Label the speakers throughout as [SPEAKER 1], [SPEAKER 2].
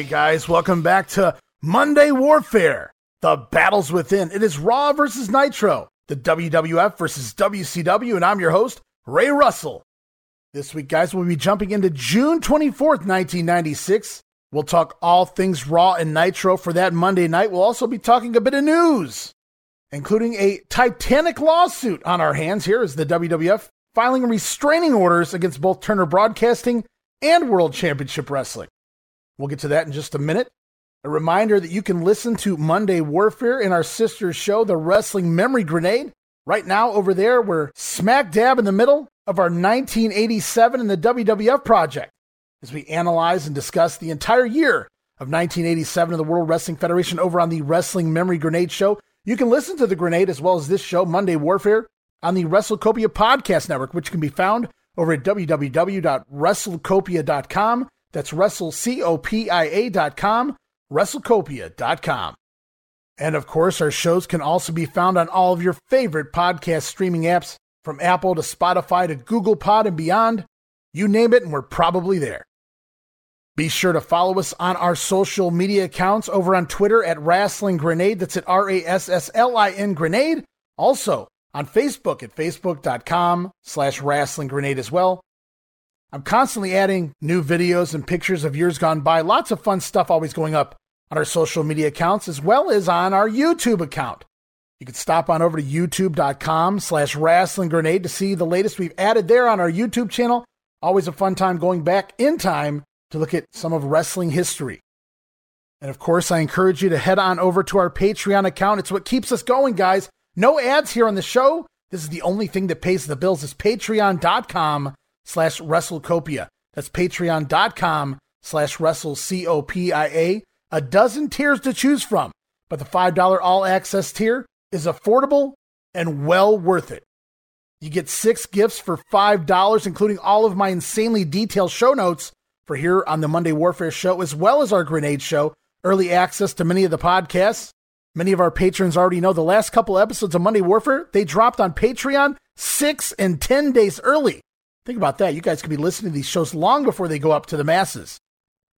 [SPEAKER 1] Hey guys, welcome back to Monday Warfare. The battles within. It is Raw versus Nitro, the WWF versus WCW, and I'm your host, Ray Russell. This week, guys, we'll be jumping into June 24th, 1996. We'll talk all things Raw and Nitro for that Monday night. We'll also be talking a bit of news, including a Titanic lawsuit on our hands here as the WWF filing restraining orders against both Turner Broadcasting and World Championship Wrestling. We'll get to that in just a minute. A reminder that you can listen to Monday Warfare in our sister show, The Wrestling Memory Grenade. Right now, over there, we're smack dab in the middle of our 1987 and the WWF project as we analyze and discuss the entire year of 1987 of the World Wrestling Federation over on the Wrestling Memory Grenade show. You can listen to the Grenade as well as this show, Monday Warfare, on the WrestleCopia Podcast Network, which can be found over at www.wrestlecopia.com. That's WrestleCopia.com WrestleCopia.com. And of course, our shows can also be found on all of your favorite podcast streaming apps, from Apple to Spotify to Google Pod and beyond. You name it, and we're probably there. Be sure to follow us on our social media accounts over on Twitter at Wrestling Grenade. That's at R A S S L I N Grenade. Also on Facebook at facebook.com slash wrestling grenade as well. I'm constantly adding new videos and pictures of years gone by. Lots of fun stuff always going up on our social media accounts as well as on our YouTube account. You can stop on over to youtube.com slash wrestling grenade to see the latest we've added there on our YouTube channel. Always a fun time going back in time to look at some of wrestling history. And of course, I encourage you to head on over to our Patreon account. It's what keeps us going, guys. No ads here on the show. This is the only thing that pays the bills is patreon.com slash WrestleCopia. That's patreon.com slash WrestleCopia. A dozen tiers to choose from, but the $5 all access tier is affordable and well worth it. You get six gifts for $5, including all of my insanely detailed show notes for here on the Monday Warfare show, as well as our grenade show, early access to many of the podcasts. Many of our patrons already know the last couple episodes of Monday Warfare, they dropped on Patreon six and 10 days early. Think about that. You guys could be listening to these shows long before they go up to the masses.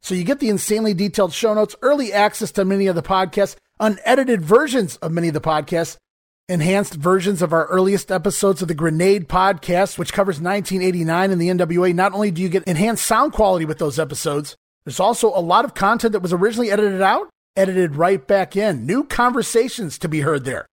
[SPEAKER 1] So you get the insanely detailed show notes, early access to many of the podcasts, unedited versions of many of the podcasts, enhanced versions of our earliest episodes of the Grenade podcast, which covers 1989 and the NWA. Not only do you get enhanced sound quality with those episodes, there's also a lot of content that was originally edited out, edited right back in. New conversations to be heard there.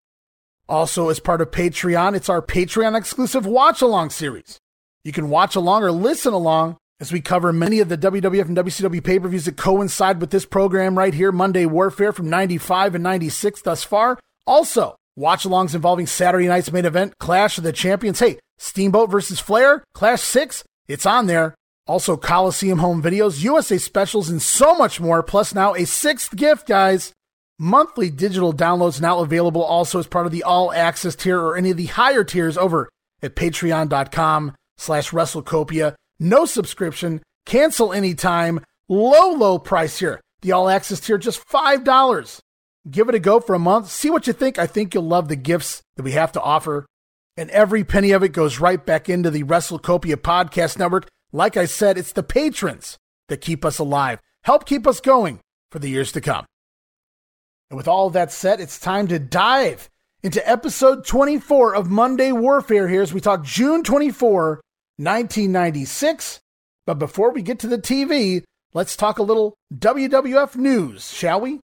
[SPEAKER 1] Also, as part of Patreon, it's our Patreon exclusive watch along series. You can watch along or listen along as we cover many of the WWF and WCW pay per views that coincide with this program right here, Monday Warfare from 95 and 96 thus far. Also, watch alongs involving Saturday night's main event, Clash of the Champions. Hey, Steamboat versus Flair, Clash 6, it's on there. Also, Coliseum home videos, USA specials, and so much more. Plus, now a sixth gift, guys. Monthly digital downloads now available also as part of the all access tier or any of the higher tiers over at patreon.com slash WrestleCopia. No subscription, cancel anytime, low, low price here. The all access tier, just $5. Give it a go for a month. See what you think. I think you'll love the gifts that we have to offer. And every penny of it goes right back into the WrestleCopia podcast network. Like I said, it's the patrons that keep us alive, help keep us going for the years to come. And with all that said, it's time to dive into episode 24 of Monday Warfare here as we talk June 24, 1996. But before we get to the TV, let's talk a little WWF news, shall we?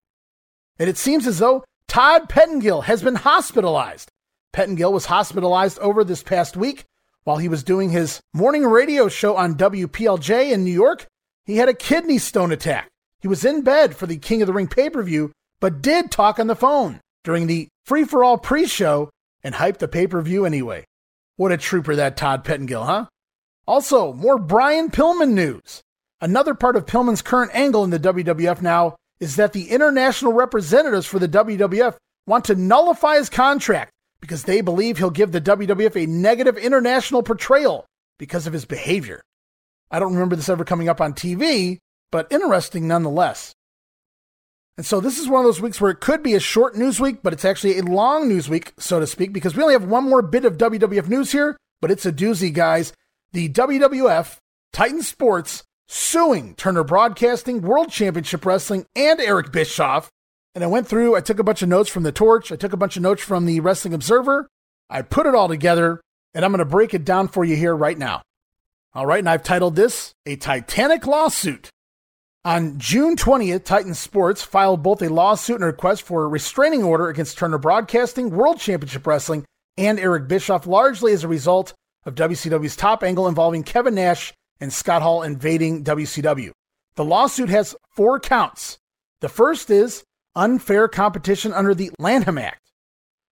[SPEAKER 1] And it seems as though Todd Pettengill has been hospitalized. Pettengill was hospitalized over this past week while he was doing his morning radio show on WPLJ in New York. He had a kidney stone attack. He was in bed for the King of the Ring pay per view, but did talk on the phone during the free for all pre show and hyped the pay per view anyway. What a trooper that Todd Pettengill, huh? Also, more Brian Pillman news. Another part of Pillman's current angle in the WWF now is that the international representatives for the WWF want to nullify his contract because they believe he'll give the WWF a negative international portrayal because of his behavior. I don't remember this ever coming up on TV, but interesting nonetheless. And so this is one of those weeks where it could be a short news week, but it's actually a long news week, so to speak, because we only have one more bit of WWF news here, but it's a doozy, guys. The WWF Titan Sports suing Turner Broadcasting, World Championship Wrestling, and Eric Bischoff. And I went through, I took a bunch of notes from the Torch, I took a bunch of notes from the Wrestling Observer, I put it all together, and I'm going to break it down for you here right now. All right, and I've titled this A Titanic Lawsuit. On June 20th, Titan Sports filed both a lawsuit and a request for a restraining order against Turner Broadcasting, World Championship Wrestling, and Eric Bischoff, largely as a result of WCW's top angle involving Kevin Nash and Scott Hall invading WCW. The lawsuit has four counts. The first is unfair competition under the Lanham Act,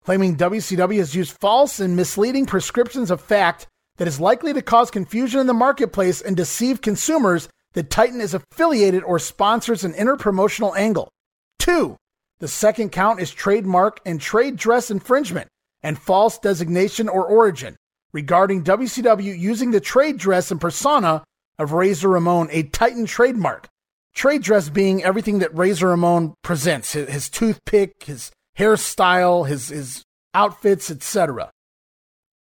[SPEAKER 1] claiming WCW has used false and misleading prescriptions of fact that is likely to cause confusion in the marketplace and deceive consumers that Titan is affiliated or sponsors an interpromotional angle. Two, the second count is trademark and trade dress infringement and false designation or origin regarding WCW using the trade dress and persona of Razor Ramon, a Titan trademark. Trade dress being everything that Razor Ramon presents his, his toothpick, his hairstyle, his, his outfits, etc.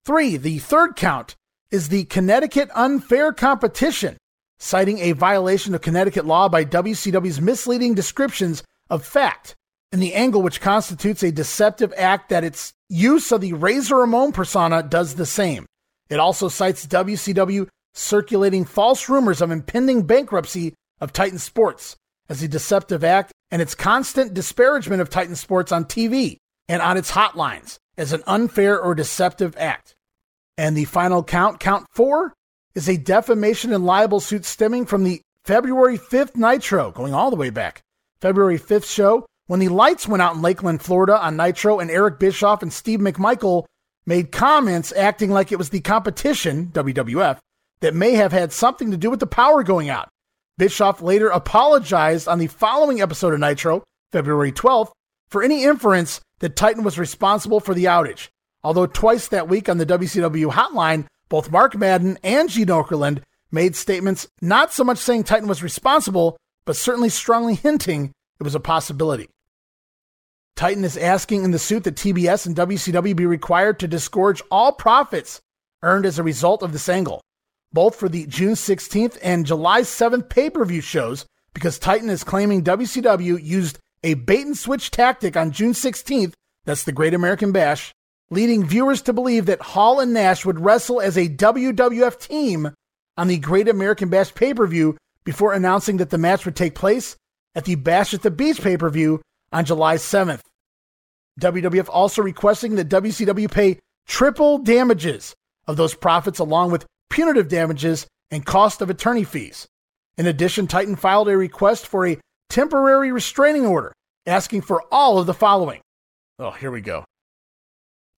[SPEAKER 1] Three, the third count is the Connecticut unfair competition, citing a violation of Connecticut law by WCW's misleading descriptions of fact in the angle which constitutes a deceptive act that its use of the Razor Ramon persona does the same. It also cites WCW circulating false rumors of impending bankruptcy of Titan Sports as a deceptive act and its constant disparagement of Titan Sports on TV and on its hotlines as an unfair or deceptive act. And the final count, count four, is a defamation and libel suit stemming from the February 5th Nitro, going all the way back. February 5th show, when the lights went out in Lakeland, Florida on Nitro, and Eric Bischoff and Steve McMichael made comments acting like it was the competition, WWF, that may have had something to do with the power going out. Bischoff later apologized on the following episode of Nitro, February 12th, for any inference that Titan was responsible for the outage. Although twice that week on the WCW hotline, both Mark Madden and Gene Okerlund made statements not so much saying Titan was responsible, but certainly strongly hinting it was a possibility. Titan is asking in the suit that TBS and WCW be required to disgorge all profits earned as a result of this angle, both for the June 16th and July 7th pay per view shows, because Titan is claiming WCW used a bait and switch tactic on June 16th, that's the Great American Bash, leading viewers to believe that Hall and Nash would wrestle as a WWF team on the Great American Bash pay per view before announcing that the match would take place at the Bash at the Beach pay per view on July 7th. WWF also requesting that WCW pay triple damages of those profits along with punitive damages and cost of attorney fees. In addition, Titan filed a request for a temporary restraining order asking for all of the following. Oh, here we go.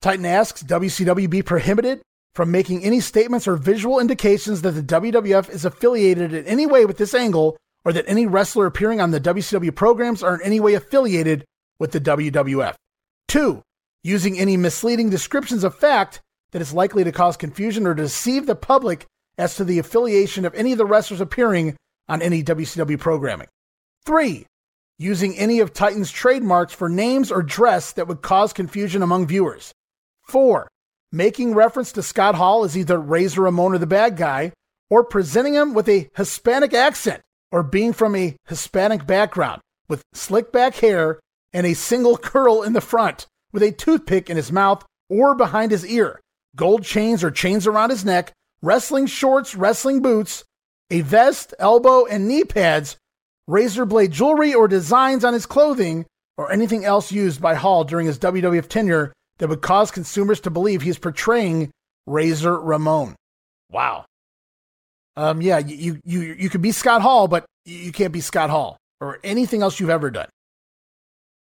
[SPEAKER 1] Titan asks WCW be prohibited from making any statements or visual indications that the WWF is affiliated in any way with this angle or that any wrestler appearing on the WCW programs are in any way affiliated with the WWF. Two, using any misleading descriptions of fact that is likely to cause confusion or deceive the public as to the affiliation of any of the wrestlers appearing on any WCW programming. Three, using any of Titan's trademarks for names or dress that would cause confusion among viewers. Four, making reference to Scott Hall as either Razor Ramon or the bad guy, or presenting him with a Hispanic accent, or being from a Hispanic background with slick back hair and a single curl in the front, with a toothpick in his mouth or behind his ear, gold chains or chains around his neck, wrestling shorts, wrestling boots, a vest, elbow, and knee pads, razor blade jewelry or designs on his clothing, or anything else used by Hall during his WWF tenure that would cause consumers to believe he's portraying Razor Ramon. Wow. Um, yeah, you you you could be Scott Hall, but you can't be Scott Hall or anything else you've ever done.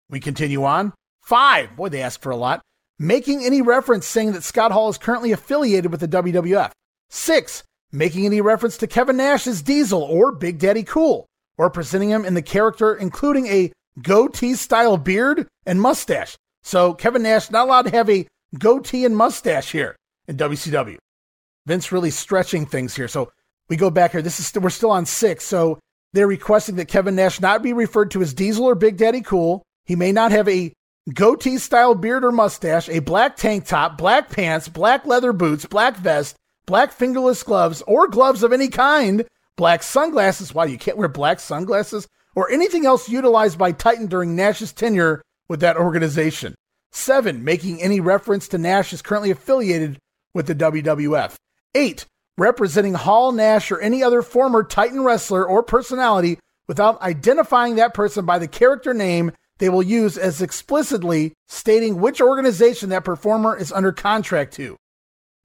[SPEAKER 1] We continue on. Five, boy, they ask for a lot. Making any reference saying that Scott Hall is currently affiliated with the WWF. Six, making any reference to Kevin Nash as Diesel or Big Daddy Cool, or presenting him in the character including a goatee style beard and mustache. So Kevin Nash not allowed to have a goatee and mustache here in WCW. Vince really stretching things here. So we go back here. This is we we're still on six. So they're requesting that Kevin Nash not be referred to as Diesel or Big Daddy Cool. He may not have a goatee style beard or mustache, a black tank top, black pants, black leather boots, black vest, black fingerless gloves, or gloves of any kind, black sunglasses. Why you can't wear black sunglasses or anything else utilized by Titan during Nash's tenure with that organization. Seven, making any reference to Nash is currently affiliated with the WWF. Eight, representing Hall, Nash, or any other former Titan wrestler or personality without identifying that person by the character name they will use as explicitly stating which organization that performer is under contract to.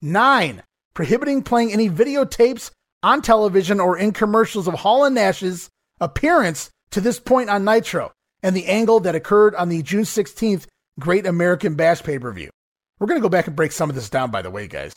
[SPEAKER 1] Nine, prohibiting playing any videotapes on television or in commercials of Hall and Nash's appearance to this point on Nitro and the angle that occurred on the June 16th Great American Bash pay per view. We're going to go back and break some of this down, by the way, guys.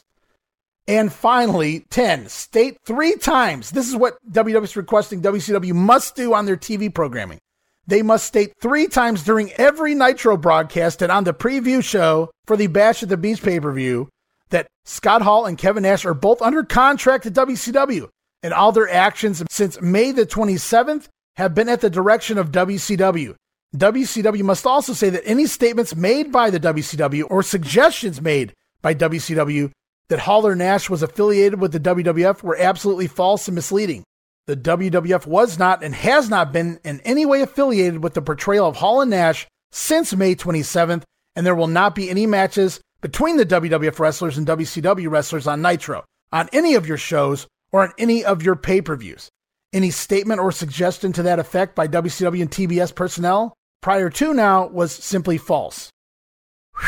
[SPEAKER 1] And finally, 10, state three times. This is what WWE is requesting WCW must do on their TV programming. They must state three times during every Nitro broadcast and on the preview show for the Bash at the Beach pay per view that Scott Hall and Kevin Nash are both under contract at WCW, and all their actions since May the 27th have been at the direction of WCW. WCW must also say that any statements made by the WCW or suggestions made by WCW that Hall Nash was affiliated with the WWF were absolutely false and misleading. The WWF was not and has not been in any way affiliated with the portrayal of Hall and Nash since May 27th, and there will not be any matches between the WWF wrestlers and WCW wrestlers on Nitro, on any of your shows, or on any of your pay per views. Any statement or suggestion to that effect by WCW and TBS personnel prior to now was simply false.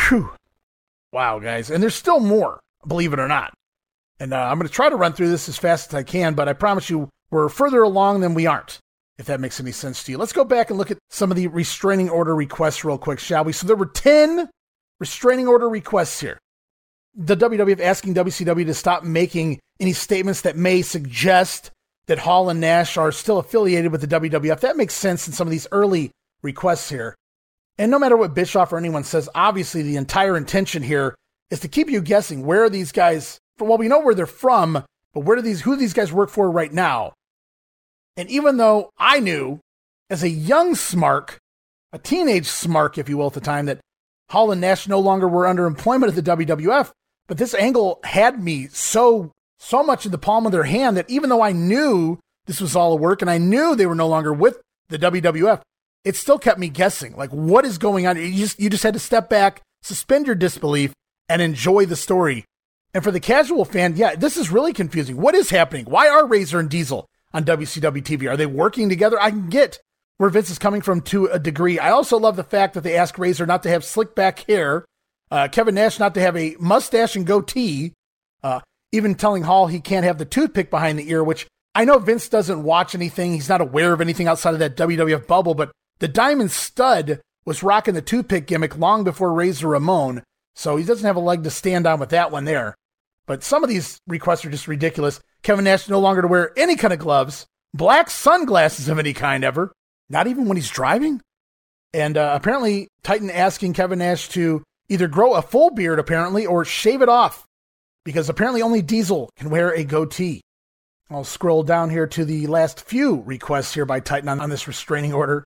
[SPEAKER 1] Whew. Wow, guys. And there's still more, believe it or not. And uh, I'm going to try to run through this as fast as I can, but I promise you we're further along than we aren't, if that makes any sense to you. Let's go back and look at some of the restraining order requests real quick, shall we? So there were 10 restraining order requests here. The WWF asking WCW to stop making any statements that may suggest that Hall and Nash are still affiliated with the WWF. That makes sense in some of these early requests here. And no matter what Bischoff or anyone says, obviously the entire intention here is to keep you guessing where are these guys. Well, we know where they're from, but where do these who do these guys work for right now? And even though I knew as a young smark, a teenage smark, if you will, at the time, that Hall and Nash no longer were under employment at the WWF, but this angle had me so so much in the palm of their hand that even though I knew this was all a work and I knew they were no longer with the WWF, it still kept me guessing. Like, what is going on? You just you just had to step back, suspend your disbelief, and enjoy the story. And for the casual fan, yeah, this is really confusing. What is happening? Why are Razor and Diesel on WCW TV? Are they working together? I can get where Vince is coming from to a degree. I also love the fact that they ask Razor not to have slick back hair, uh, Kevin Nash not to have a mustache and goatee, uh, even telling Hall he can't have the toothpick behind the ear, which I know Vince doesn't watch anything. He's not aware of anything outside of that WWF bubble, but the Diamond Stud was rocking the toothpick gimmick long before Razor Ramon, so he doesn't have a leg to stand on with that one there. But some of these requests are just ridiculous. Kevin Nash no longer to wear any kind of gloves, black sunglasses of any kind ever, not even when he's driving. And uh, apparently, Titan asking Kevin Nash to either grow a full beard, apparently, or shave it off because apparently only Diesel can wear a goatee. I'll scroll down here to the last few requests here by Titan on, on this restraining order.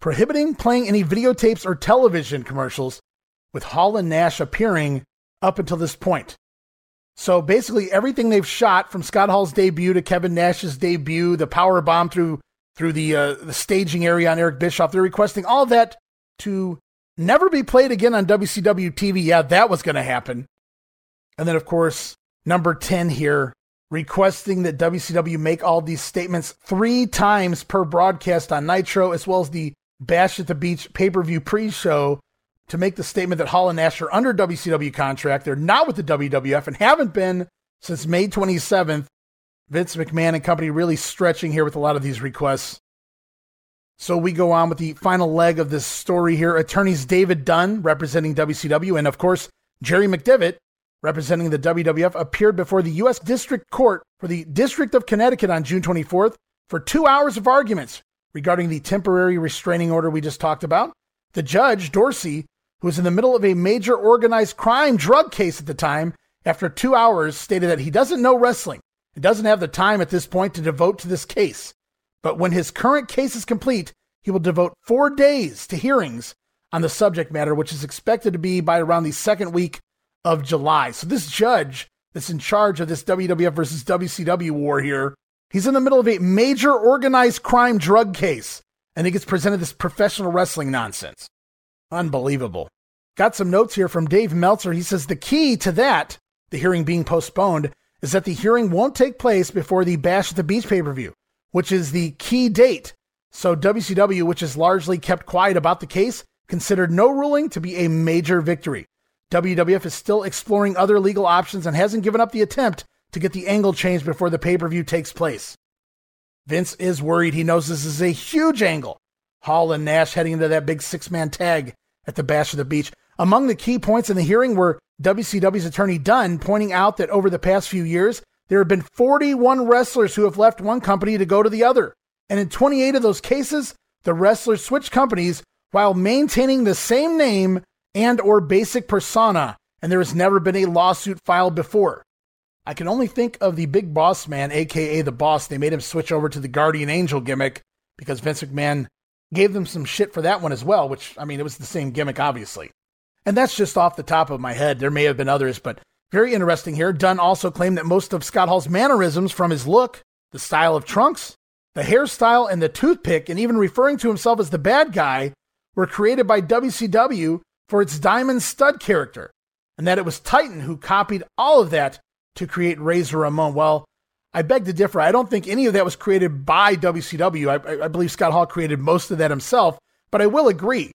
[SPEAKER 1] Prohibiting playing any videotapes or television commercials with Hall and Nash appearing up until this point. So basically, everything they've shot from Scott Hall's debut to Kevin Nash's debut, the power bomb through through the uh, the staging area on Eric Bischoff, they're requesting all that to never be played again on WCW TV. Yeah, that was going to happen. And then, of course, number 10 here, requesting that WCW make all these statements three times per broadcast on Nitro, as well as the Bash at the Beach pay per view pre show to make the statement that Hall and Nash are under WCW contract. They're not with the WWF and haven't been since May 27th. Vince McMahon and company really stretching here with a lot of these requests. So we go on with the final leg of this story here. Attorneys David Dunn, representing WCW, and of course, Jerry McDevitt, representing the WWF, appeared before the U.S. District Court for the District of Connecticut on June 24th for two hours of arguments regarding the temporary restraining order we just talked about. The judge, Dorsey, who was in the middle of a major organized crime drug case at the time, after two hours stated that he doesn't know wrestling and doesn't have the time at this point to devote to this case. But when his current case is complete, he will devote four days to hearings on the subject matter, which is expected to be by around the second week of July. So this judge that's in charge of this WWF versus WCW war here, He's in the middle of a major organized crime drug case, and he gets presented this professional wrestling nonsense. Unbelievable. Got some notes here from Dave Meltzer. He says the key to that, the hearing being postponed, is that the hearing won't take place before the Bash at the Beach pay per view, which is the key date. So WCW, which has largely kept quiet about the case, considered no ruling to be a major victory. WWF is still exploring other legal options and hasn't given up the attempt to get the angle changed before the pay per view takes place. Vince is worried. He knows this is a huge angle. Hall and Nash heading into that big six man tag at the Bash of the Beach. Among the key points in the hearing were WCW's attorney Dunn pointing out that over the past few years, there have been 41 wrestlers who have left one company to go to the other. And in 28 of those cases, the wrestlers switched companies while maintaining the same name and or basic persona, and there has never been a lawsuit filed before. I can only think of the Big Boss Man, aka the Boss. They made him switch over to the Guardian Angel gimmick because Vince McMahon gave them some shit for that one as well, which I mean, it was the same gimmick, obviously. And that's just off the top of my head. There may have been others, but very interesting here. Dunn also claimed that most of Scott Hall's mannerisms from his look, the style of trunks, the hairstyle, and the toothpick, and even referring to himself as the bad guy, were created by WCW for its Diamond Stud character, and that it was Titan who copied all of that to create Razor Ramon. Well, I beg to differ. I don't think any of that was created by WCW. I, I believe Scott Hall created most of that himself, but I will agree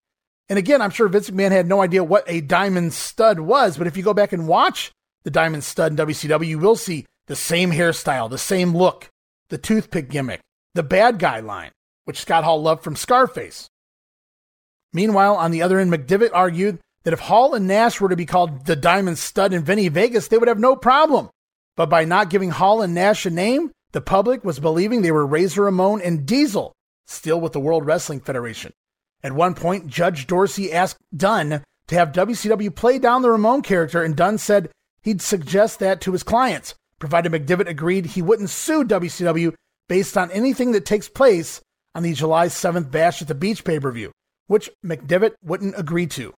[SPEAKER 1] and again, I'm sure Vince McMahon had no idea what a diamond stud was, but if you go back and watch the diamond stud in WCW, you will see the same hairstyle, the same look, the toothpick gimmick, the bad guy line, which Scott Hall loved from Scarface. Meanwhile, on the other end, McDevitt argued that if Hall and Nash were to be called the Diamond Stud and Vinny Vegas, they would have no problem. But by not giving Hall and Nash a name, the public was believing they were Razor Ramon and Diesel, still with the World Wrestling Federation. At one point, Judge Dorsey asked Dunn to have WCW play down the Ramon character, and Dunn said he'd suggest that to his clients, provided McDevitt agreed he wouldn't sue WCW based on anything that takes place on the July 7th Bash at the Beach pay per view, which McDevitt wouldn't agree to.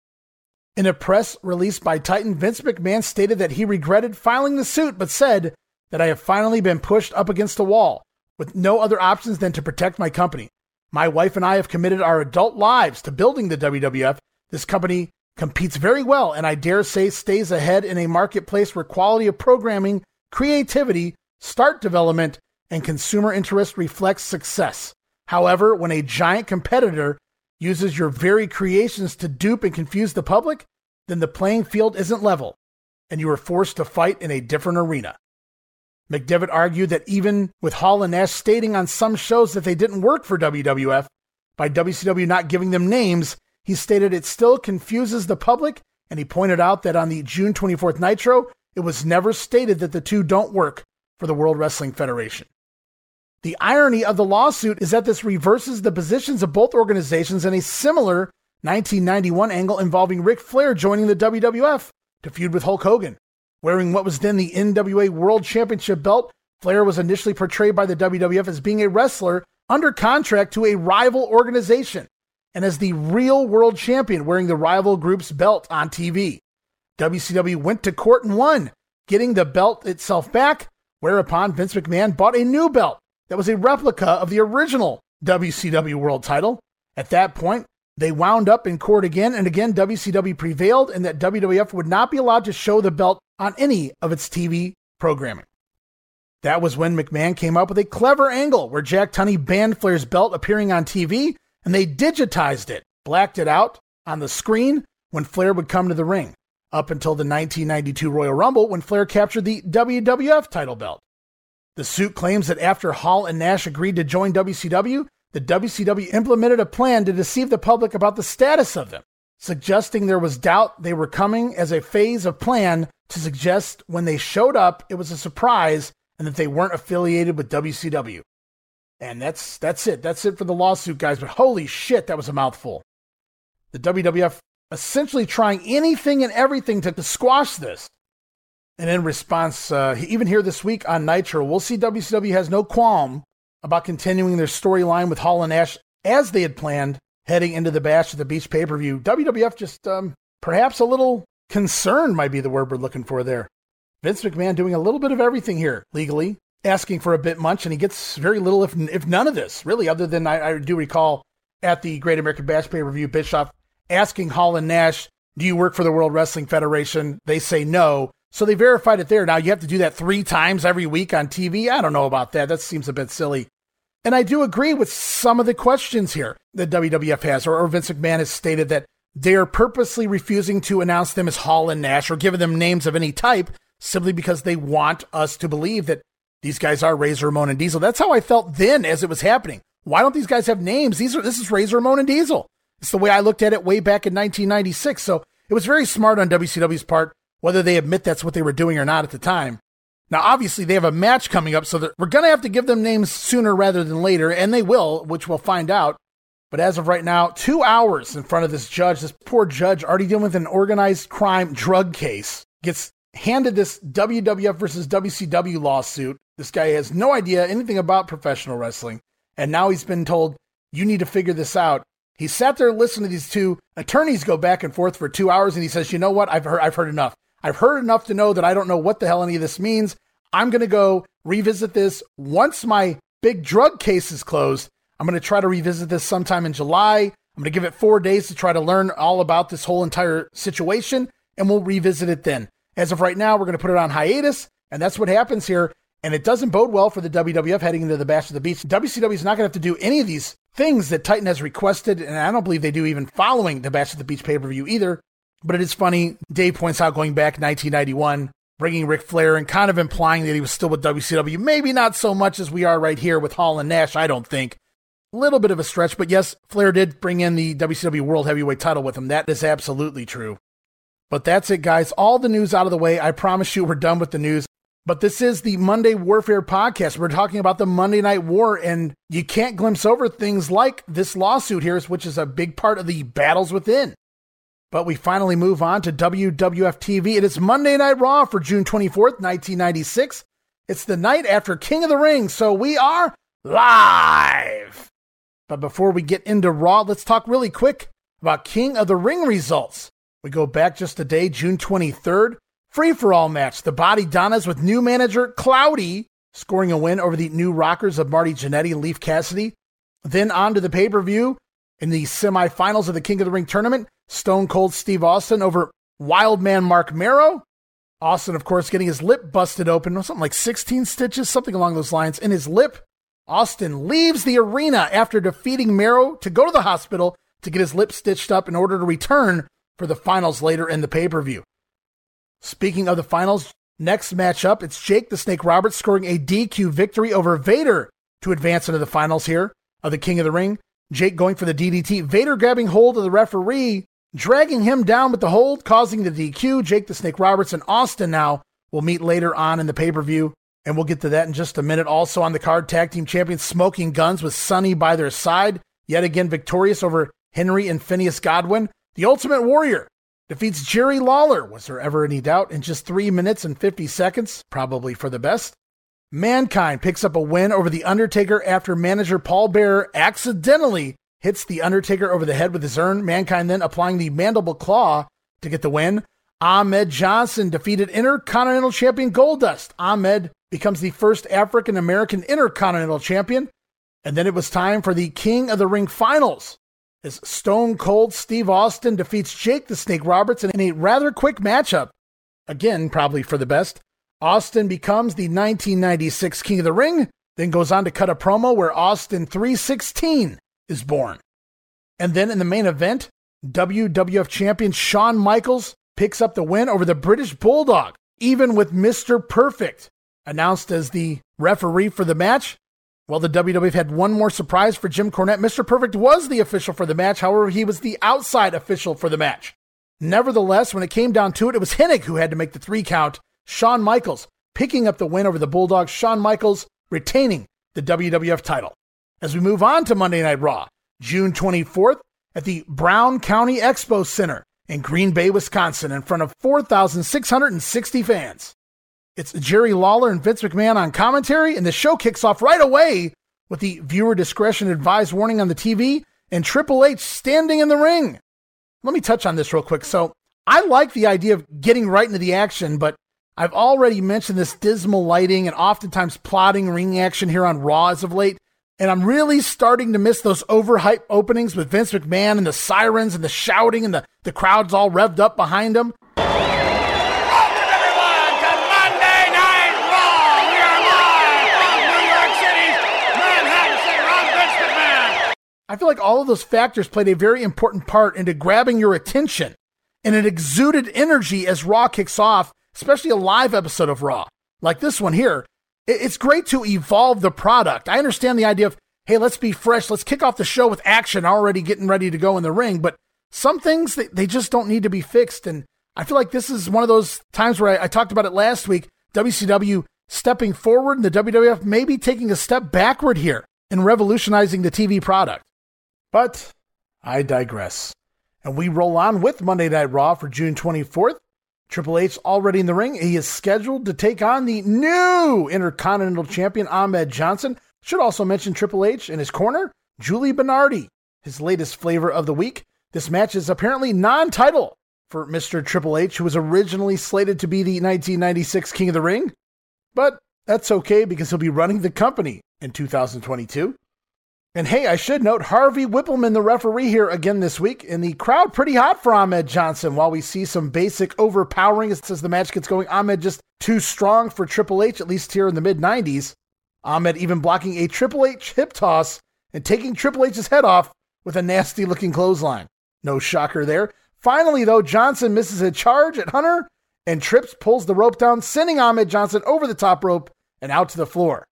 [SPEAKER 1] In a press release by Titan, Vince McMahon stated that he regretted filing the suit, but said that I have finally been pushed up against the wall with no other options than to protect my company. My wife and I have committed our adult lives to building the WWF. This company competes very well, and I dare say stays ahead in a marketplace where quality of programming, creativity, start development, and consumer interest reflects success. However, when a giant competitor uses your very creations to dupe and confuse the public, then the playing field isn't level, and you are forced to fight in a different arena. McDevitt argued that even with Hall and Nash stating on some shows that they didn't work for WWF, by WCW not giving them names, he stated it still confuses the public, and he pointed out that on the June 24th Nitro, it was never stated that the two don't work for the World Wrestling Federation. The irony of the lawsuit is that this reverses the positions of both organizations in a similar 1991 angle involving Ric Flair joining the WWF to feud with Hulk Hogan. Wearing what was then the NWA World Championship belt, Flair was initially portrayed by the WWF as being a wrestler under contract to a rival organization and as the real world champion wearing the rival group's belt on TV. WCW went to court and won, getting the belt itself back, whereupon Vince McMahon bought a new belt that was a replica of the original WCW world title. At that point, they wound up in court again, and again, WCW prevailed, and that WWF would not be allowed to show the belt on any of its TV programming. That was when McMahon came up with a clever angle where Jack Tunney banned Flair's belt appearing on TV, and they digitized it, blacked it out on the screen when Flair would come to the ring, up until the 1992 Royal Rumble when Flair captured the WWF title belt. The suit claims that after Hall and Nash agreed to join WCW, the WCW implemented a plan to deceive the public about the status of them, suggesting there was doubt they were coming as a phase of plan to suggest when they showed up it was a surprise and that they weren't affiliated with WCW. And that's that's it. That's it for the lawsuit, guys. But holy shit, that was a mouthful. The WWF essentially trying anything and everything to, to squash this. And in response, uh, even here this week on Nitro, we'll see WCW has no qualm about continuing their storyline with Hall and Nash as they had planned heading into the Bash at the Beach pay per view. WWF just um, perhaps a little concerned might be the word we're looking for there. Vince McMahon doing a little bit of everything here legally, asking for a bit much, and he gets very little, if, if none of this, really, other than I, I do recall at the Great American Bash pay per view, Bischoff asking Hall and Nash, Do you work for the World Wrestling Federation? They say no. So they verified it there. Now you have to do that three times every week on TV. I don't know about that. That seems a bit silly. And I do agree with some of the questions here that WWF has, or, Vince McMahon has stated that they are purposely refusing to announce them as Hall and Nash or giving them names of any type simply because they want us to believe that these guys are Razor Ramon and Diesel. That's how I felt then as it was happening. Why don't these guys have names? These are this is Razor Ramon and Diesel. It's the way I looked at it way back in 1996. So it was very smart on WCW's part, whether they admit that's what they were doing or not at the time. Now, obviously, they have a match coming up, so we're going to have to give them names sooner rather than later, and they will, which we'll find out. But as of right now, two hours in front of this judge, this poor judge already dealing with an organized crime drug case, gets handed this WWF versus WCW lawsuit. This guy has no idea anything about professional wrestling. And now he's been told, you need to figure this out. He sat there listening to these two attorneys go back and forth for two hours, and he says, you know what? I've heard, I've heard enough. I've heard enough to know that I don't know what the hell any of this means. I'm going to go revisit this once my big drug case is closed. I'm going to try to revisit this sometime in July. I'm going to give it four days to try to learn all about this whole entire situation, and we'll revisit it then. As of right now, we're going to put it on hiatus, and that's what happens here. And it doesn't bode well for the WWF heading into the Bash of the Beach. WCW is not going to have to do any of these things that Titan has requested, and I don't believe they do even following the Bash of the Beach pay per view either. But it is funny. Dave points out going back 1991, bringing Ric Flair and kind of implying that he was still with WCW. Maybe not so much as we are right here with Hall and Nash, I don't think. A little bit of a stretch, but yes, Flair did bring in the WCW World Heavyweight title with him. That is absolutely true. But that's it, guys. All the news out of the way. I promise you we're done with the news. But this is the Monday Warfare podcast. We're talking about the Monday Night War, and you can't glimpse over things like this lawsuit here, which is a big part of the battles within. But we finally move on to WWF TV. It is Monday Night Raw for June 24th, 1996. It's the night after King of the Ring, so we are live. But before we get into Raw, let's talk really quick about King of the Ring results. We go back just a day, June 23rd. Free for all match. The Body Donnas with new manager Cloudy scoring a win over the new Rockers of Marty Jannetty and Leif Cassidy. Then on to the pay per view in the semifinals of the King of the Ring tournament. Stone Cold Steve Austin over Wildman Marc Mero. Austin, of course, getting his lip busted open, something like 16 stitches, something along those lines, in his lip. Austin leaves the arena after defeating Mero to go to the hospital to get his lip stitched up in order to return for the finals later in the pay per view. Speaking of the finals, next matchup, it's Jake the Snake Roberts scoring a DQ victory over Vader to advance into the finals here of the King of the Ring. Jake going for the DDT, Vader grabbing hold of the referee, dragging him down with the hold, causing the DQ. Jake the Snake Roberts and Austin now will meet later on in the pay per view, and we'll get to that in just a minute. Also on the card, tag team champions Smoking Guns with Sunny by their side, yet again victorious over Henry and Phineas Godwin. The Ultimate Warrior defeats Jerry Lawler. Was there ever any doubt? In just 3 minutes and 50 seconds, probably for the best. Mankind picks up a win over The Undertaker after manager Paul Bearer accidentally hits The Undertaker over the head with his urn. Mankind then applying the mandible claw to get the win. Ahmed Johnson defeated Intercontinental Champion Goldust. Ahmed becomes the first African American Intercontinental Champion. And then it was time for the King of the Ring finals as Stone Cold Steve Austin defeats Jake the Snake Roberts in a rather quick matchup. Again, probably for the best. Austin becomes the 1996 King of the Ring, then goes on to cut a promo where Austin 316 is born. And then in the main event, WWF champion Shawn Michaels picks up the win over the British Bulldog, even with Mr. Perfect announced as the referee for the match. Well, the WWF had one more surprise for Jim Cornette. Mr. Perfect was the official for the match. However, he was the outside official for the match. Nevertheless, when it came down to it, it was Hennig who had to make the three count. Shawn Michaels picking up the win over the Bulldogs. Shawn Michaels retaining the WWF title. As we move on to Monday Night Raw, June 24th at the Brown County Expo Center in Green Bay, Wisconsin, in front of 4,660 fans. It's Jerry Lawler and Vince McMahon on commentary, and the show kicks off right away with the viewer discretion advised warning on the TV and Triple H standing in the ring. Let me touch on this real quick. So, I like the idea of getting right into the action, but I've already mentioned this dismal lighting and oftentimes plotting ring action here on Raw as of late, and I'm really starting to miss those overhyped openings with Vince McMahon and the sirens and the shouting and the, the crowds all revved up behind him. I feel like all of those factors played a very important part into grabbing your attention and it exuded energy as Raw kicks off, especially a live episode of Raw, like this one here. It's great to evolve the product. I understand the idea of, hey, let's be fresh. Let's kick off the show with action already getting ready to go in the ring. But some things, they just don't need to be fixed. And I feel like this is one of those times where I, I talked about it last week. WCW stepping forward and the WWF maybe taking a step backward here in revolutionizing the TV product. But I digress. And we roll on with Monday Night Raw for June 24th. Triple H already in the ring. He is scheduled to take on the new Intercontinental Champion Ahmed Johnson. Should also mention Triple H in his corner, Julie Bernardi, his latest flavor of the week. This match is apparently non title for Mr. Triple H, who was originally slated to be the 1996 King of the Ring. But that's okay because he'll be running the company in 2022. And hey, I should note Harvey Wippleman, the referee here again this week, and the crowd pretty hot for Ahmed Johnson. While we see some basic overpowering as the match gets going, Ahmed just too strong for Triple H, at least here in the mid 90s. Ahmed even blocking a Triple H hip toss and taking Triple H's head off with a nasty looking clothesline. No shocker there. Finally, though, Johnson misses a charge at Hunter and Trips pulls the rope down, sending Ahmed Johnson over the top rope and out to the floor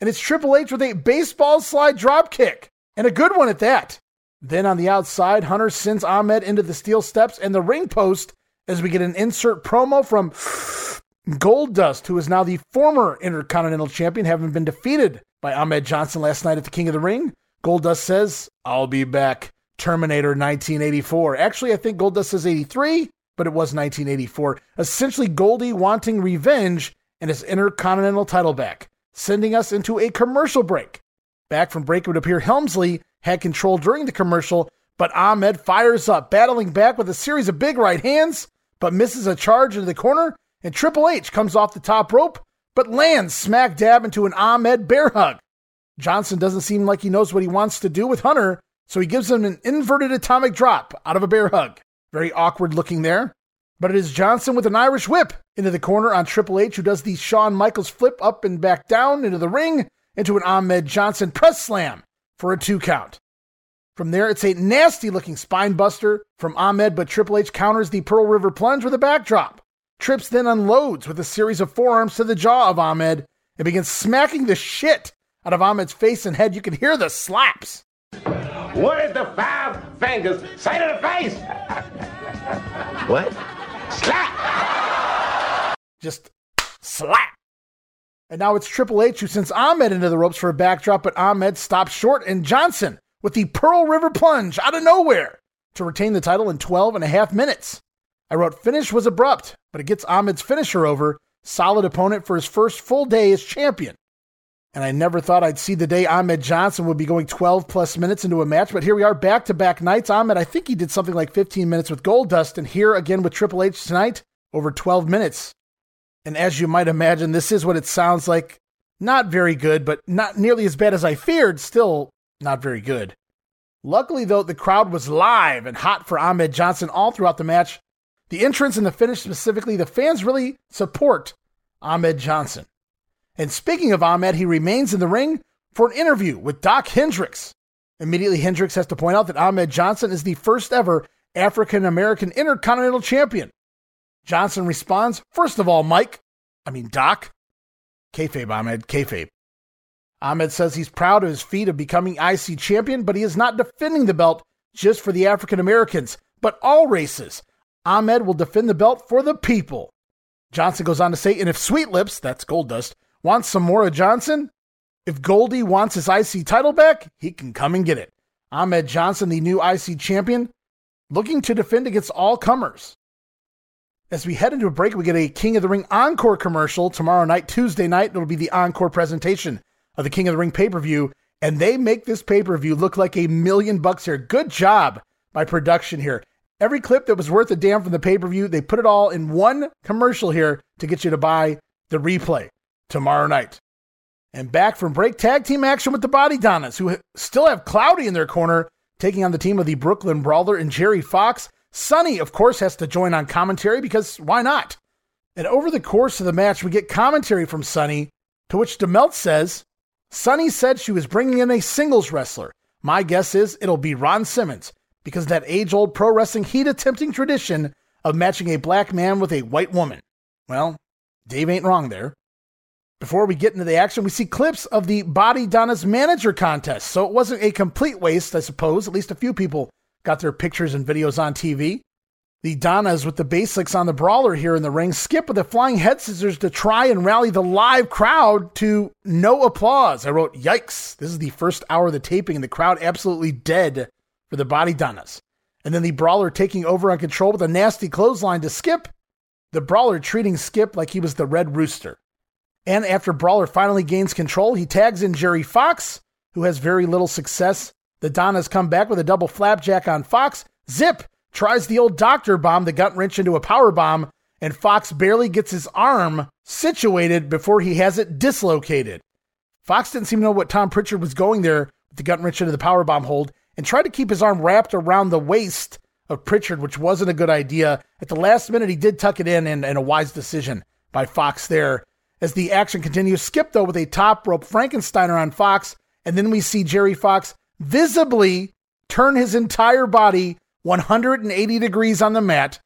[SPEAKER 1] and it's Triple H with a baseball slide drop kick, and a good one at that. Then on the outside, Hunter sends Ahmed into the steel steps and the ring post as we get an insert promo from Goldust, who is now the former Intercontinental Champion, having been defeated by Ahmed Johnson last night at the King of the Ring. Goldust says, I'll be back. Terminator 1984. Actually, I think Goldust says 83, but it was 1984. Essentially, Goldie wanting revenge and his Intercontinental title back sending us into a commercial break. Back from break, it would appear Helmsley had control during the commercial, but Ahmed fires up, battling back with a series of big right hands, but misses a charge into the corner, and Triple H comes off the top rope, but lands smack dab into an Ahmed bear hug. Johnson doesn't seem like he knows what he wants to do with Hunter, so he gives him an inverted atomic drop out of a bear hug. Very awkward looking there. But it is Johnson with an Irish whip into the corner on Triple H, who does the Shawn Michaels flip up and back down into the ring into an Ahmed Johnson press slam for a two count. From there, it's a nasty looking spine buster from Ahmed, but Triple H counters the Pearl River plunge with a backdrop. Trips then unloads with a series of forearms to the jaw of Ahmed and begins smacking the shit out of Ahmed's face and head. You can hear the slaps.
[SPEAKER 2] What did the five fingers say to the face? what? Slap!
[SPEAKER 1] Just slap. And now it's Triple H who sends Ahmed into the ropes for a backdrop, but Ahmed stops short, and Johnson with the Pearl River plunge out of nowhere to retain the title in 12 and a half minutes. I wrote finish was abrupt, but it gets Ahmed's finisher over. Solid opponent for his first full day as champion. And I never thought I'd see the day Ahmed Johnson would be going 12 plus minutes into a match, but here we are back to back nights. Ahmed, I think he did something like 15 minutes with Goldust, and here again with Triple H tonight, over 12 minutes. And as you might imagine, this is what it sounds like. Not very good, but not nearly as bad as I feared, still not very good. Luckily, though, the crowd was live and hot for Ahmed Johnson all throughout the match. The entrance and the finish specifically, the fans really support Ahmed Johnson. And speaking of Ahmed, he remains in the ring for an interview with Doc Hendrix. Immediately, Hendrix has to point out that Ahmed Johnson is the first ever African American Intercontinental Champion. Johnson responds, First of all, Mike, I mean, Doc. Kayfabe, Ahmed, kayfabe. Ahmed says he's proud of his feat of becoming IC champion, but he is not defending the belt just for the African Americans, but all races. Ahmed will defend the belt for the people. Johnson goes on to say, and if Sweet Lips, that's Goldust, wants some more of Johnson? If Goldie wants his IC title back, he can come and get it. Ahmed Johnson, the new IC champion, looking to defend against all comers. As we head into a break, we get a King of the Ring encore commercial tomorrow night, Tuesday night. It'll be the encore presentation of the King of the Ring pay per view. And they make this pay per view look like a million bucks here. Good job by production here. Every clip that was worth a damn from the pay per view, they put it all in one commercial here to get you to buy the replay tomorrow night. And back from break tag team action with the Body Donnas, who still have Cloudy in their corner, taking on the team of the Brooklyn Brawler and Jerry Fox. Sunny, of course, has to join on commentary because why not? And over the course of the match, we get commentary from Sunny, to which DeMelt says, Sunny said she was bringing in a singles wrestler. My guess is it'll be Ron Simmons because that age old pro wrestling heat attempting tradition of matching a black man with a white woman. Well, Dave ain't wrong there. Before we get into the action, we see clips of the Body Donna's manager contest. So it wasn't a complete waste, I suppose. At least a few people got their pictures and videos on TV. The Donnas with the basics on the brawler here in the ring skip with the flying head scissors to try and rally the live crowd to no applause. I wrote, Yikes, this is the first hour of the taping and the crowd absolutely dead for the Body Donnas. And then the brawler taking over on control with a nasty clothesline to Skip. The brawler treating Skip like he was the Red Rooster. And after Brawler finally gains control, he tags in Jerry Fox, who has very little success. The Donnas come back with a double flapjack on Fox. Zip tries the old doctor bomb, the gut wrench into a power bomb, and Fox barely gets his arm situated before he has it dislocated. Fox didn't seem to know what Tom Prichard was going there with the gut wrench into the power bomb hold and tried to keep his arm wrapped around the waist of Prichard, which wasn't a good idea. At the last minute, he did tuck it in, and, and a wise decision by Fox there. As the action continues, Skip, though, with a top rope Frankensteiner on Fox, and then we see Jerry Fox visibly turn his entire body 180 degrees on the mat.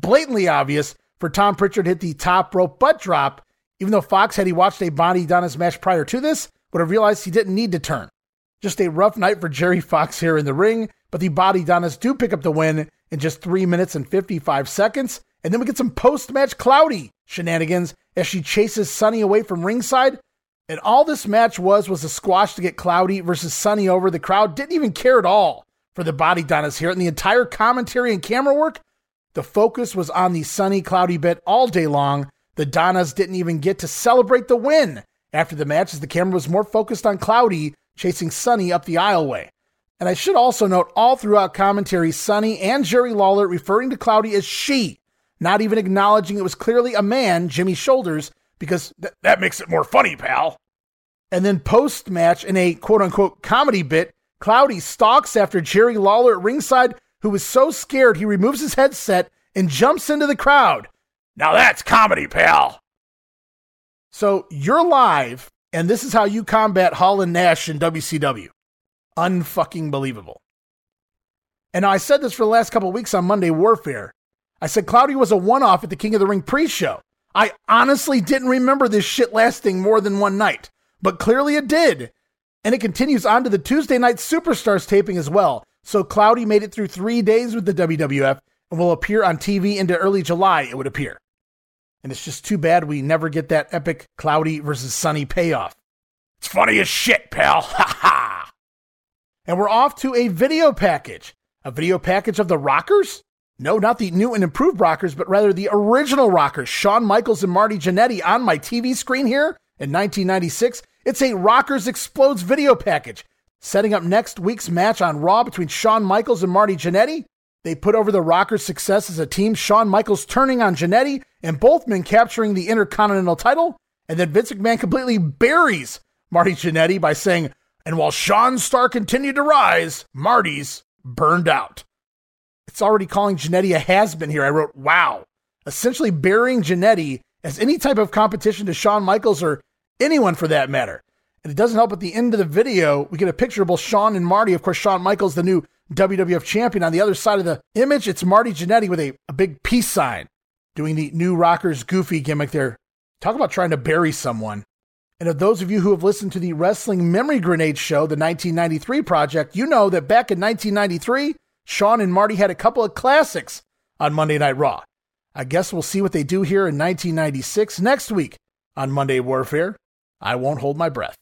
[SPEAKER 1] Blatantly obvious for Tom Prichard hit the top rope butt drop, even though Fox, had he watched a Body Donna's match prior to this, would have realized he didn't need to turn. Just a rough night for Jerry Fox here in the ring, but the Body Donnas do pick up the win in just 3 minutes and 55 seconds. And then we get some post match cloudy shenanigans as she chases Sunny away from ringside. And all this match was was a squash to get Cloudy versus Sunny over. The crowd didn't even care at all for the body Donnas here. And the entire commentary and camera work, the focus was on the Sunny Cloudy bit all day long. The Donnas didn't even get to celebrate the win after the match as the camera was more focused on Cloudy chasing Sunny up the aisleway. And I should also note all throughout commentary, Sunny and Jerry Lawler referring to Cloudy as she not even acknowledging it was clearly a man, Jimmy Shoulders, because th- that makes it more funny, pal. And then post match, in a quote unquote comedy bit, Cloudy stalks after Jerry Lawler at ringside, who was so scared he removes his headset and jumps into the crowd. Now that's comedy, pal. So you're live, and this is how you combat Hall and Nash in WCW. Unfucking believable. And I said this for the last couple weeks on Monday Warfare. I said Cloudy was a one off at the King of the Ring pre show. I honestly didn't remember this shit lasting more than one night, but clearly it did. And it continues on to the Tuesday night Superstars taping as well. So Cloudy made it through three days with the WWF and will appear on TV into early July, it would appear. And it's just too bad we never get that epic Cloudy versus Sunny payoff. It's funny as shit, pal. Ha ha. And we're off to a video package. A video package of the Rockers? No, not the new and improved rockers, but rather the original rockers, Shawn Michaels and Marty Jannetty on my TV screen here in 1996. It's a Rockers Explodes video package. Setting up next week's match on Raw between Shawn Michaels and Marty Jannetty. They put over the Rockers' success as a team, Shawn Michaels turning on Jannetty and both men capturing the Intercontinental title. And then Vince McMahon completely buries Marty Jannetty by saying, and while Shawn's star continued to rise, Marty's burned out. It's already calling Jannetty a has been here. I wrote, wow. Essentially burying Jannetty as any type of competition to Shawn Michaels or anyone for that matter. And it doesn't help at the end of the video, we get a picture of both Shawn and Marty. Of course, Shawn Michaels, the new WWF champion. On the other side of the image, it's Marty Jannetty with a, a big peace sign doing the new Rockers goofy gimmick there. Talk about trying to bury someone. And of those of you who have listened to the Wrestling Memory Grenade show, the 1993 project, you know that back in 1993, Shawn and Marty had a couple of classics on Monday Night Raw. I guess we'll see what they do here in 1996 next week on Monday Warfare. I won't hold my breath.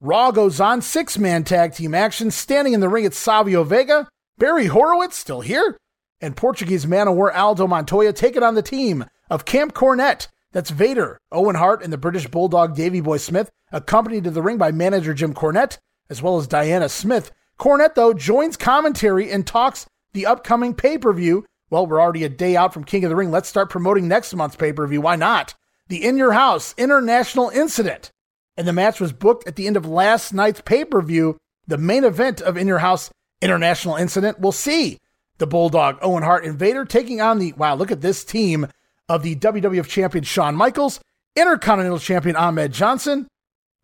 [SPEAKER 1] Raw goes on six man tag team action. Standing in the ring, at Savio Vega, Barry Horowitz, still here, and Portuguese man of war Aldo Montoya taking on the team of Camp Cornette. That's Vader, Owen Hart, and the British Bulldog Davy Boy Smith, accompanied to the ring by manager Jim Cornette, as well as Diana Smith, Cornette, though, joins commentary and talks the upcoming pay per view. Well, we're already a day out from King of the Ring. Let's start promoting next month's pay per view. Why not? The In Your House International Incident. And the match was booked at the end of last night's pay per view. The main event of In Your House International Incident. We'll see the Bulldog, Owen Hart, and Vader taking on the, wow, look at this team of the WWF champion Shawn Michaels, Intercontinental champion Ahmed Johnson,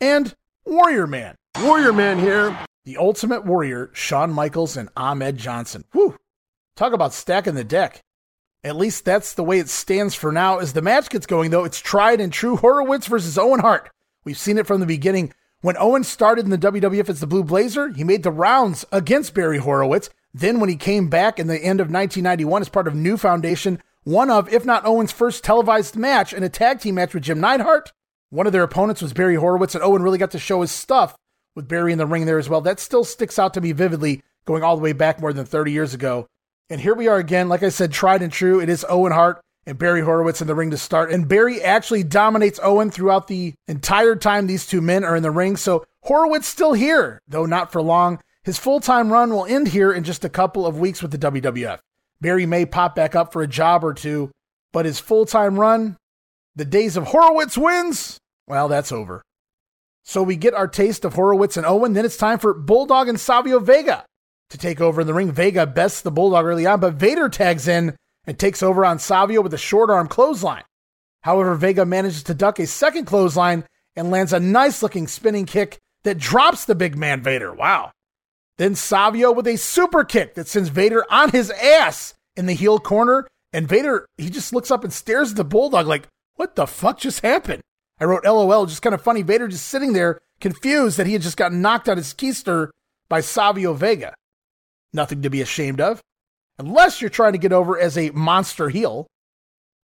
[SPEAKER 1] and Warrior Man.
[SPEAKER 3] Warrior Man here.
[SPEAKER 1] The Ultimate Warrior, Shawn Michaels, and Ahmed Johnson. Whew. Talk about stacking the deck. At least that's the way it stands for now. As the match gets going, though, it's tried and true Horowitz versus Owen Hart. We've seen it from the beginning. When Owen started in the WWF as the Blue Blazer, he made the rounds against Barry Horowitz. Then, when he came back in the end of 1991 as part of New Foundation, one of, if not Owen's first televised match in a tag team match with Jim Neidhart, one of their opponents was Barry Horowitz, and Owen really got to show his stuff with Barry in the ring there as well. That still sticks out to me vividly, going all the way back more than 30 years ago. And here we are again, like I said, tried and true. It is Owen Hart and Barry Horowitz in the ring to start. And Barry actually dominates Owen throughout the entire time these two men are in the ring. So Horowitz still here, though not for long. His full time run will end here in just a couple of weeks with the WWF. Barry may pop back up for a job or two, but his full time run, the days of Horowitz wins, well, that's over. So we get our taste of Horowitz and Owen. Then it's time for Bulldog and Savio Vega to take over in the ring. Vega bests the Bulldog early on, but Vader tags in and takes over on Savio with a short arm clothesline. However, Vega manages to duck a second clothesline and lands a nice looking spinning kick that drops the big man Vader. Wow. Then Savio with a super kick that sends Vader on his ass in the heel corner. And Vader, he just looks up and stares at the Bulldog like, what the fuck just happened? I wrote LOL, just kind of funny. Vader just sitting there, confused that he had just gotten knocked out his keister by Savio Vega. Nothing to be ashamed of, unless you're trying to get over as a monster heel.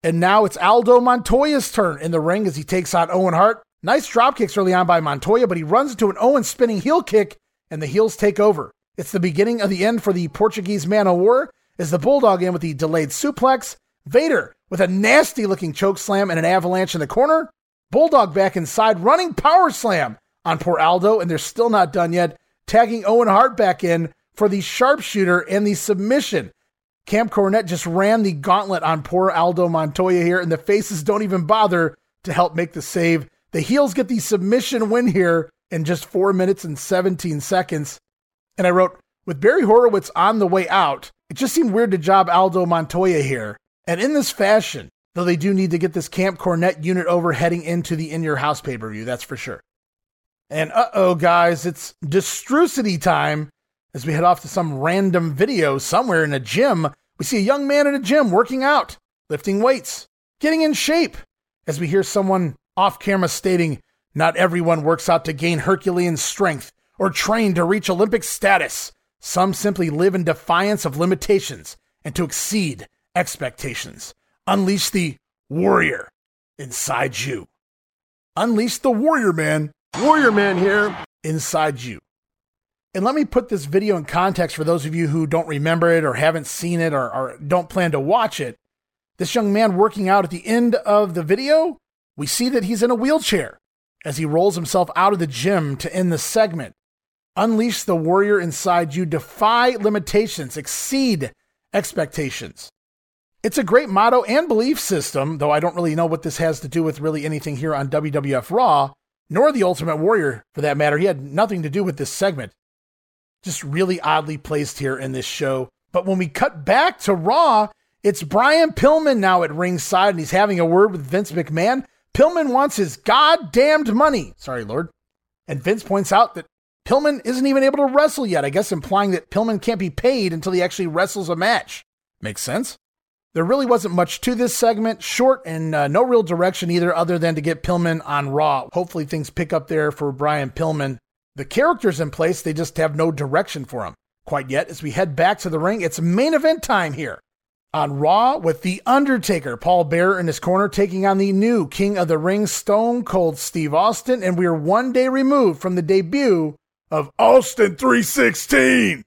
[SPEAKER 1] And now it's Aldo Montoya's turn in the ring as he takes on Owen Hart. Nice drop kicks early on by Montoya, but he runs into an Owen spinning heel kick, and the heels take over. It's the beginning of the end for the Portuguese man of war as the Bulldog in with the delayed suplex. Vader with a nasty looking choke slam and an avalanche in the corner. Bulldog back inside, running power slam on poor Aldo, and they're still not done yet, tagging Owen Hart back in for the sharpshooter and the submission. Camp Cornette just ran the gauntlet on poor Aldo Montoya here, and the faces don't even bother to help make the save. The heels get the submission win here in just four minutes and 17 seconds. And I wrote, with Barry Horowitz on the way out, it just seemed weird to job Aldo Montoya here. And in this fashion, Though they do need to get this Camp Cornette unit over heading into the In Your House pay per view, that's for sure. And uh oh, guys, it's Destrucity time as we head off to some random video somewhere in a gym. We see a young man in a gym working out, lifting weights, getting in shape, as we hear someone off camera stating, Not everyone works out to gain Herculean strength or train to reach Olympic status. Some simply live in defiance of limitations and to exceed expectations. Unleash the warrior inside you. Unleash the warrior man.
[SPEAKER 3] Warrior man here.
[SPEAKER 1] Inside you. And let me put this video in context for those of you who don't remember it or haven't seen it or, or don't plan to watch it. This young man working out at the end of the video, we see that he's in a wheelchair as he rolls himself out of the gym to end the segment. Unleash the warrior inside you, defy limitations, exceed expectations. It's a great motto and belief system, though I don't really know what this has to do with really anything here on WWF Raw, nor the Ultimate Warrior for that matter. He had nothing to do with this segment. Just really oddly placed here in this show. But when we cut back to Raw, it's Brian Pillman now at ringside and he's having a word with Vince McMahon. Pillman wants his goddamned money. Sorry, Lord. And Vince points out that Pillman isn't even able to wrestle yet, I guess implying that Pillman can't be paid until he actually wrestles a match. Makes sense? There really wasn't much to this segment, short and uh, no real direction either, other than to get Pillman on Raw. Hopefully, things pick up there for Brian Pillman. The characters in place, they just have no direction for him quite yet. As we head back to the ring, it's main event time here on Raw with The Undertaker, Paul Bearer in his corner, taking on the new King of the Ring, Stone Cold Steve Austin. And we are one day removed from the debut of Austin 316.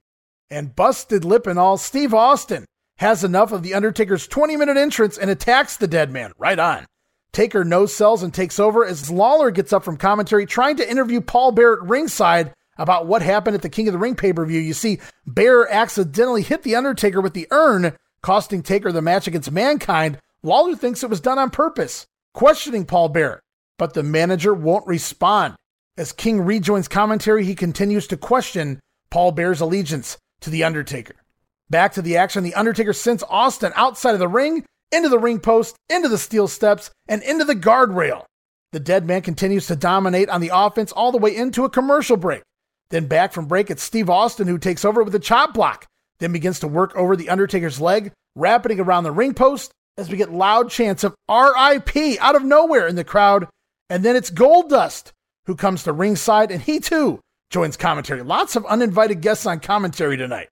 [SPEAKER 1] And busted lip and all, Steve Austin has enough of The Undertaker's 20 minute entrance and attacks the dead man. Right on. Taker no sells and takes over as Lawler gets up from commentary trying to interview Paul Bearer ringside about what happened at the King of the Ring pay per view. You see, Bear accidentally hit The Undertaker with the urn, costing Taker the match against Mankind. Lawler thinks it was done on purpose, questioning Paul Bear, but the manager won't respond. As King rejoins commentary, he continues to question Paul Bear's allegiance to The Undertaker. Back to the action, The Undertaker sends Austin outside of the ring, into the ring post, into the steel steps, and into the guardrail. The dead man continues to dominate on the offense all the way into a commercial break. Then back from break, it's Steve Austin who takes over with a chop block, then begins to work over The Undertaker's leg, wrapping around the ring post as we get loud chants of RIP out of nowhere in the crowd. And then it's Goldust who comes to ringside and he too joins commentary. Lots of uninvited guests on commentary tonight.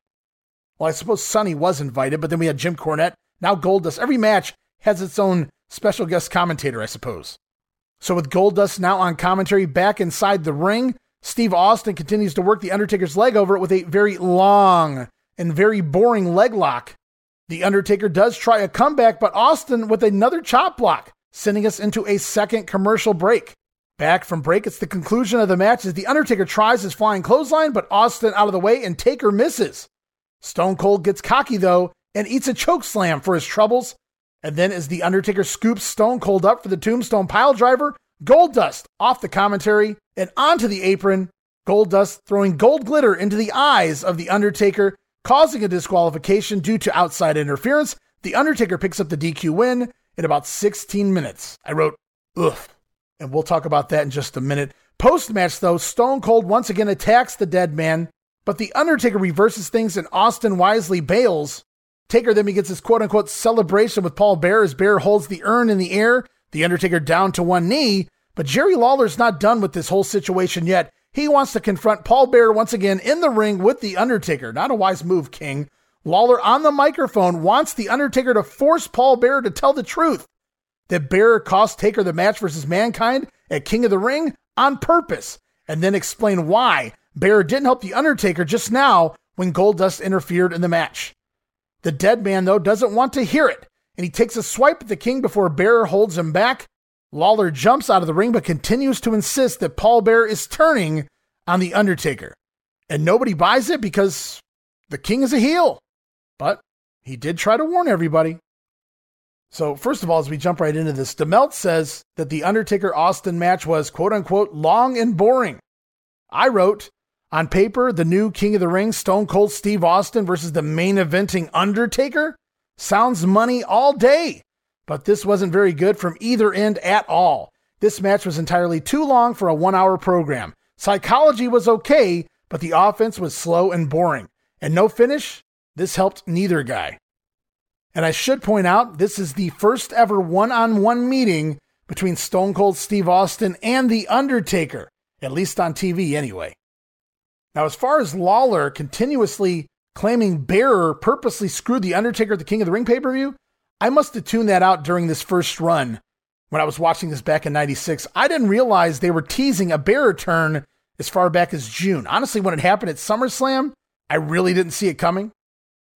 [SPEAKER 1] Well, I suppose Sunny was invited, but then we had Jim Cornette. Now Goldust. Every match has its own special guest commentator, I suppose. So with Goldust now on commentary back inside the ring, Steve Austin continues to work the Undertaker's leg over it with a very long and very boring leg lock. The Undertaker does try a comeback, but Austin with another chop block, sending us into a second commercial break. Back from break, it's the conclusion of the match as The Undertaker tries his flying clothesline, but Austin out of the way and Taker misses. Stone Cold gets cocky though and eats a choke slam for his troubles. And then as The Undertaker scoops Stone Cold up for the Tombstone Piledriver, Goldust off the commentary and onto the apron. Goldust throwing gold glitter into the eyes of The Undertaker, causing a disqualification due to outside interference. The Undertaker picks up the DQ win in about 16 minutes. I wrote, ugh. And we'll talk about that in just a minute. Post match, though, Stone Cold once again attacks the dead man, but The Undertaker reverses things and Austin wisely bails. Taker then begins his quote unquote celebration with Paul Bear as Bear holds the urn in the air, The Undertaker down to one knee. But Jerry Lawler's not done with this whole situation yet. He wants to confront Paul Bear once again in the ring with The Undertaker. Not a wise move, King. Lawler on the microphone wants The Undertaker to force Paul Bear to tell the truth that Bear cost Taker the match versus Mankind at King of the Ring on purpose, and then explain why Bear didn't help The Undertaker just now when Goldust interfered in the match. The dead man, though, doesn't want to hear it, and he takes a swipe at the King before Bear holds him back. Lawler jumps out of the ring but continues to insist that Paul Bear is turning on The Undertaker. And nobody buys it because the King is a heel. But he did try to warn everybody. So, first of all, as we jump right into this, DeMelt says that the Undertaker Austin match was quote unquote long and boring. I wrote, on paper, the new King of the Ring, Stone Cold Steve Austin versus the main eventing Undertaker sounds money all day, but this wasn't very good from either end at all. This match was entirely too long for a one hour program. Psychology was okay, but the offense was slow and boring. And no finish, this helped neither guy. And I should point out, this is the first ever one on one meeting between Stone Cold Steve Austin and The Undertaker, at least on TV anyway. Now, as far as Lawler continuously claiming Bearer purposely screwed The Undertaker at the King of the Ring pay per view, I must have tuned that out during this first run when I was watching this back in 96. I didn't realize they were teasing a Bearer turn as far back as June. Honestly, when it happened at SummerSlam, I really didn't see it coming.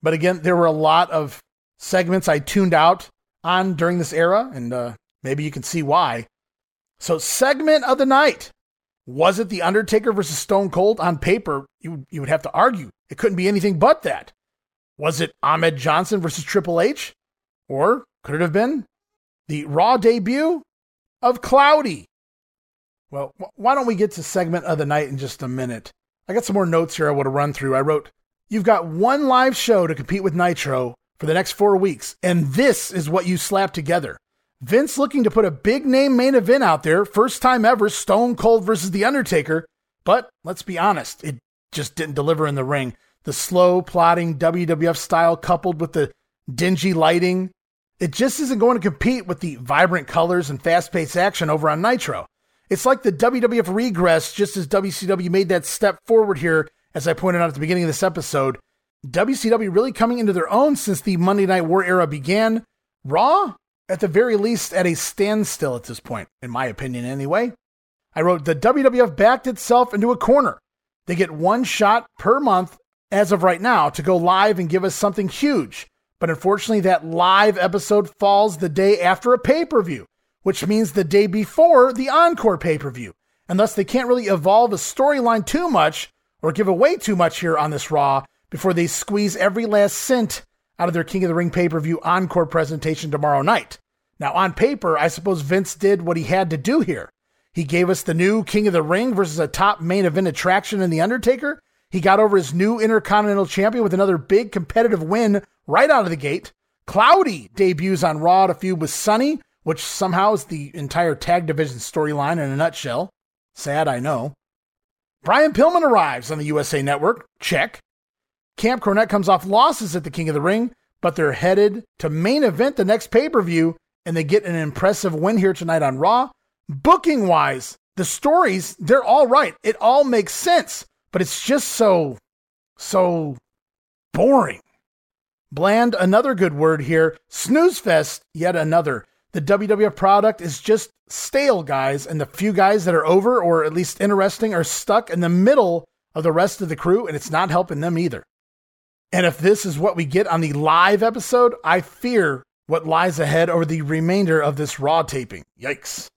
[SPEAKER 1] But again, there were a lot of segments I tuned out on during this era, and uh, maybe you can see why. So, segment of the night. Was it The Undertaker versus Stone Cold? On paper, you, you would have to argue. It couldn't be anything but that. Was it Ahmed Johnson versus Triple H? Or could it have been the Raw debut of Cloudy? Well, why don't we get to segment of the night in just a minute? I got some more notes here I want to run through. I wrote, You've got one live show to compete with Nitro for the next four weeks, and this is what you slap together. Vince looking to put a big name main event out there, first time ever, Stone Cold versus The Undertaker. But let's be honest, it just didn't deliver in the ring. The slow, plodding WWF style coupled with the dingy lighting, it just isn't going to compete with the vibrant colors and fast paced action over on Nitro. It's like the WWF regress just as WCW made that step forward here, as I pointed out at the beginning of this episode. WCW really coming into their own since the Monday Night War era began. Raw, at the very least, at a standstill at this point, in my opinion, anyway. I wrote the WWF backed itself into a corner. They get one shot per month as of right now to go live and give us something huge. But unfortunately, that live episode falls the day after a pay per view, which means the day before the encore pay per view. And thus, they can't really evolve a storyline too much or give away too much here on this Raw before they squeeze every last cent out of their King of the Ring pay per view encore presentation tomorrow night. Now, on paper, I suppose Vince did what he had to do here. He gave us the new King of the Ring versus a top main event attraction in The Undertaker. He got over his new Intercontinental Champion with another big competitive win right out of the gate. Cloudy debuts on Raw to feud with Sunny, which somehow is the entire tag division storyline in a nutshell. Sad, I know. Brian Pillman arrives on the USA Network. Check. Camp Cornette comes off losses at the King of the Ring, but they're headed to main event the next pay per view, and they get an impressive win here tonight on Raw. Booking wise, the stories, they're all right. It all makes sense, but it's just so, so boring. Bland, another good word here. Snooze fest, yet another. The WWF product is just stale, guys, and the few guys that are over or at least interesting are stuck in the middle of the rest of the crew, and it's not helping them either. And if this is what we get on the live episode, I fear what lies ahead over the remainder of this Raw taping. Yikes.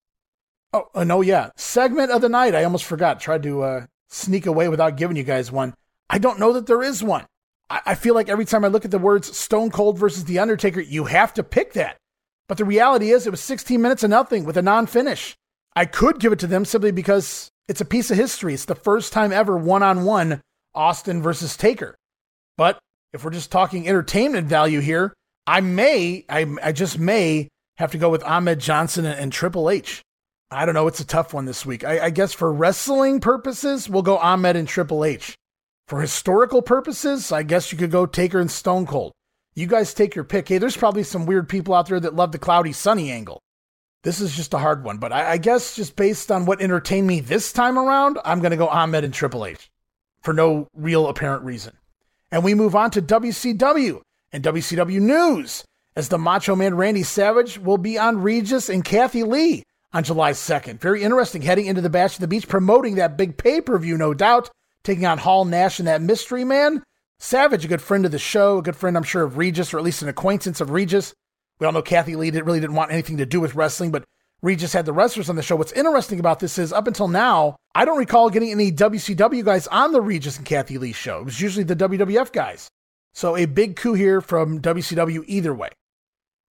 [SPEAKER 1] Oh, uh, no, yeah. Segment of the night. I almost forgot. Tried to uh, sneak away without giving you guys one. I don't know that there is one. I, I feel like every time I look at the words Stone Cold versus The Undertaker, you have to pick that. But the reality is, it was 16 minutes of nothing with a non finish. I could give it to them simply because it's a piece of history. It's the first time ever one on one Austin versus Taker. But if we're just talking entertainment value here, I may, I, I just may have to go with Ahmed Johnson and, and Triple H. I don't know. It's a tough one this week. I, I, guess for wrestling purposes, we'll go Ahmed and Triple H. For historical purposes, I guess you could go Taker and Stone Cold. You guys take your pick. Hey, there's probably some weird people out there that love the cloudy sunny angle. This is just a hard one, but I, I guess just based on what entertained me this time around, I'm going to go Ahmed and Triple H for no real apparent reason. And we move on to WCW and WCW News as the Macho Man Randy Savage will be on Regis and Kathie Lee on July 2nd. Very interesting heading into the Bash at the Beach, promoting that big pay per view, no doubt, taking on Hall Nash and that mystery man. Savage, a good friend of the show, a good friend, I'm sure, of Regis, or at least an acquaintance of Regis. We all know Kathie Lee really didn't want anything to do with wrestling, but Regis had the wrestlers on the show. What's interesting about this is up until now, I don't recall getting any WCW guys on the Regis and Kathie Lee show. It was usually the WWF guys. So a big coup here from WCW either way.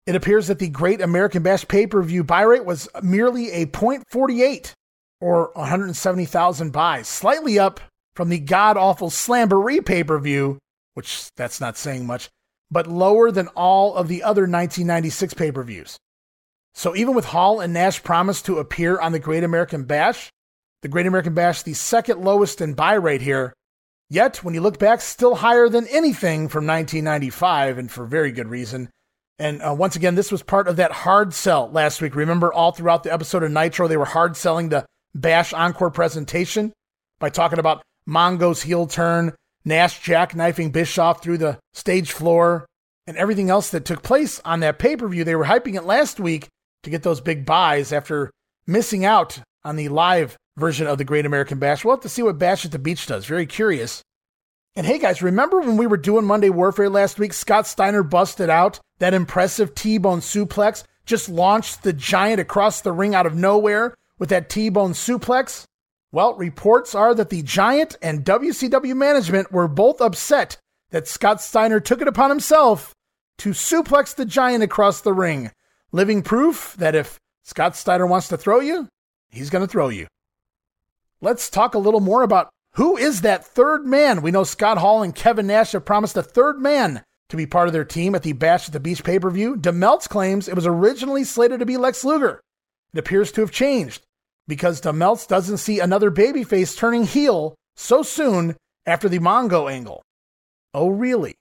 [SPEAKER 1] It appears that the Great American Bash pay per view buy rate was merely a 0.48 or 170,000 buys, slightly up from the god awful Slamboree pay per view, which that's not saying much, but lower than all of the other 1996 pay per views. So even with Hall and Nash promised to appear on the Great American Bash, the Great American Bash, the second lowest in buy rate here, yet when you look back, still higher than anything from 1995, and for very good reason. And uh, once again, this was part of that hard sell last week. Remember, all throughout the episode of Nitro, they were hard selling the Bash Encore presentation by talking about Mongo's heel turn, Nash jackknifing Bischoff through the stage floor, and everything else that took place on that pay per view. They were hyping it last week to get those big buys after missing out on the live version of the Great American Bash. We'll have to see what Bash at the Beach does. Very curious. And hey guys, remember when we were doing Monday Warfare last week? Scott Steiner busted out that impressive T bone suplex, just launched the giant across the ring out of nowhere with that T bone suplex. Well, reports are that the Giant and WCW management were both upset that Scott Steiner took it upon himself to suplex the Giant across the ring, living proof that if Scott Steiner wants to throw you, he's going to throw you. Let's talk a little more about who is that third man. We know Scott Hall and Kevin Nash have promised a third man to be part of their team at the Bash at the Beach pay per view. DeMeltz claims it was originally slated to be Lex Luger. It appears to have changed because DeMeltz doesn't see another babyface turning heel so soon after the Mongo angle. Oh, really?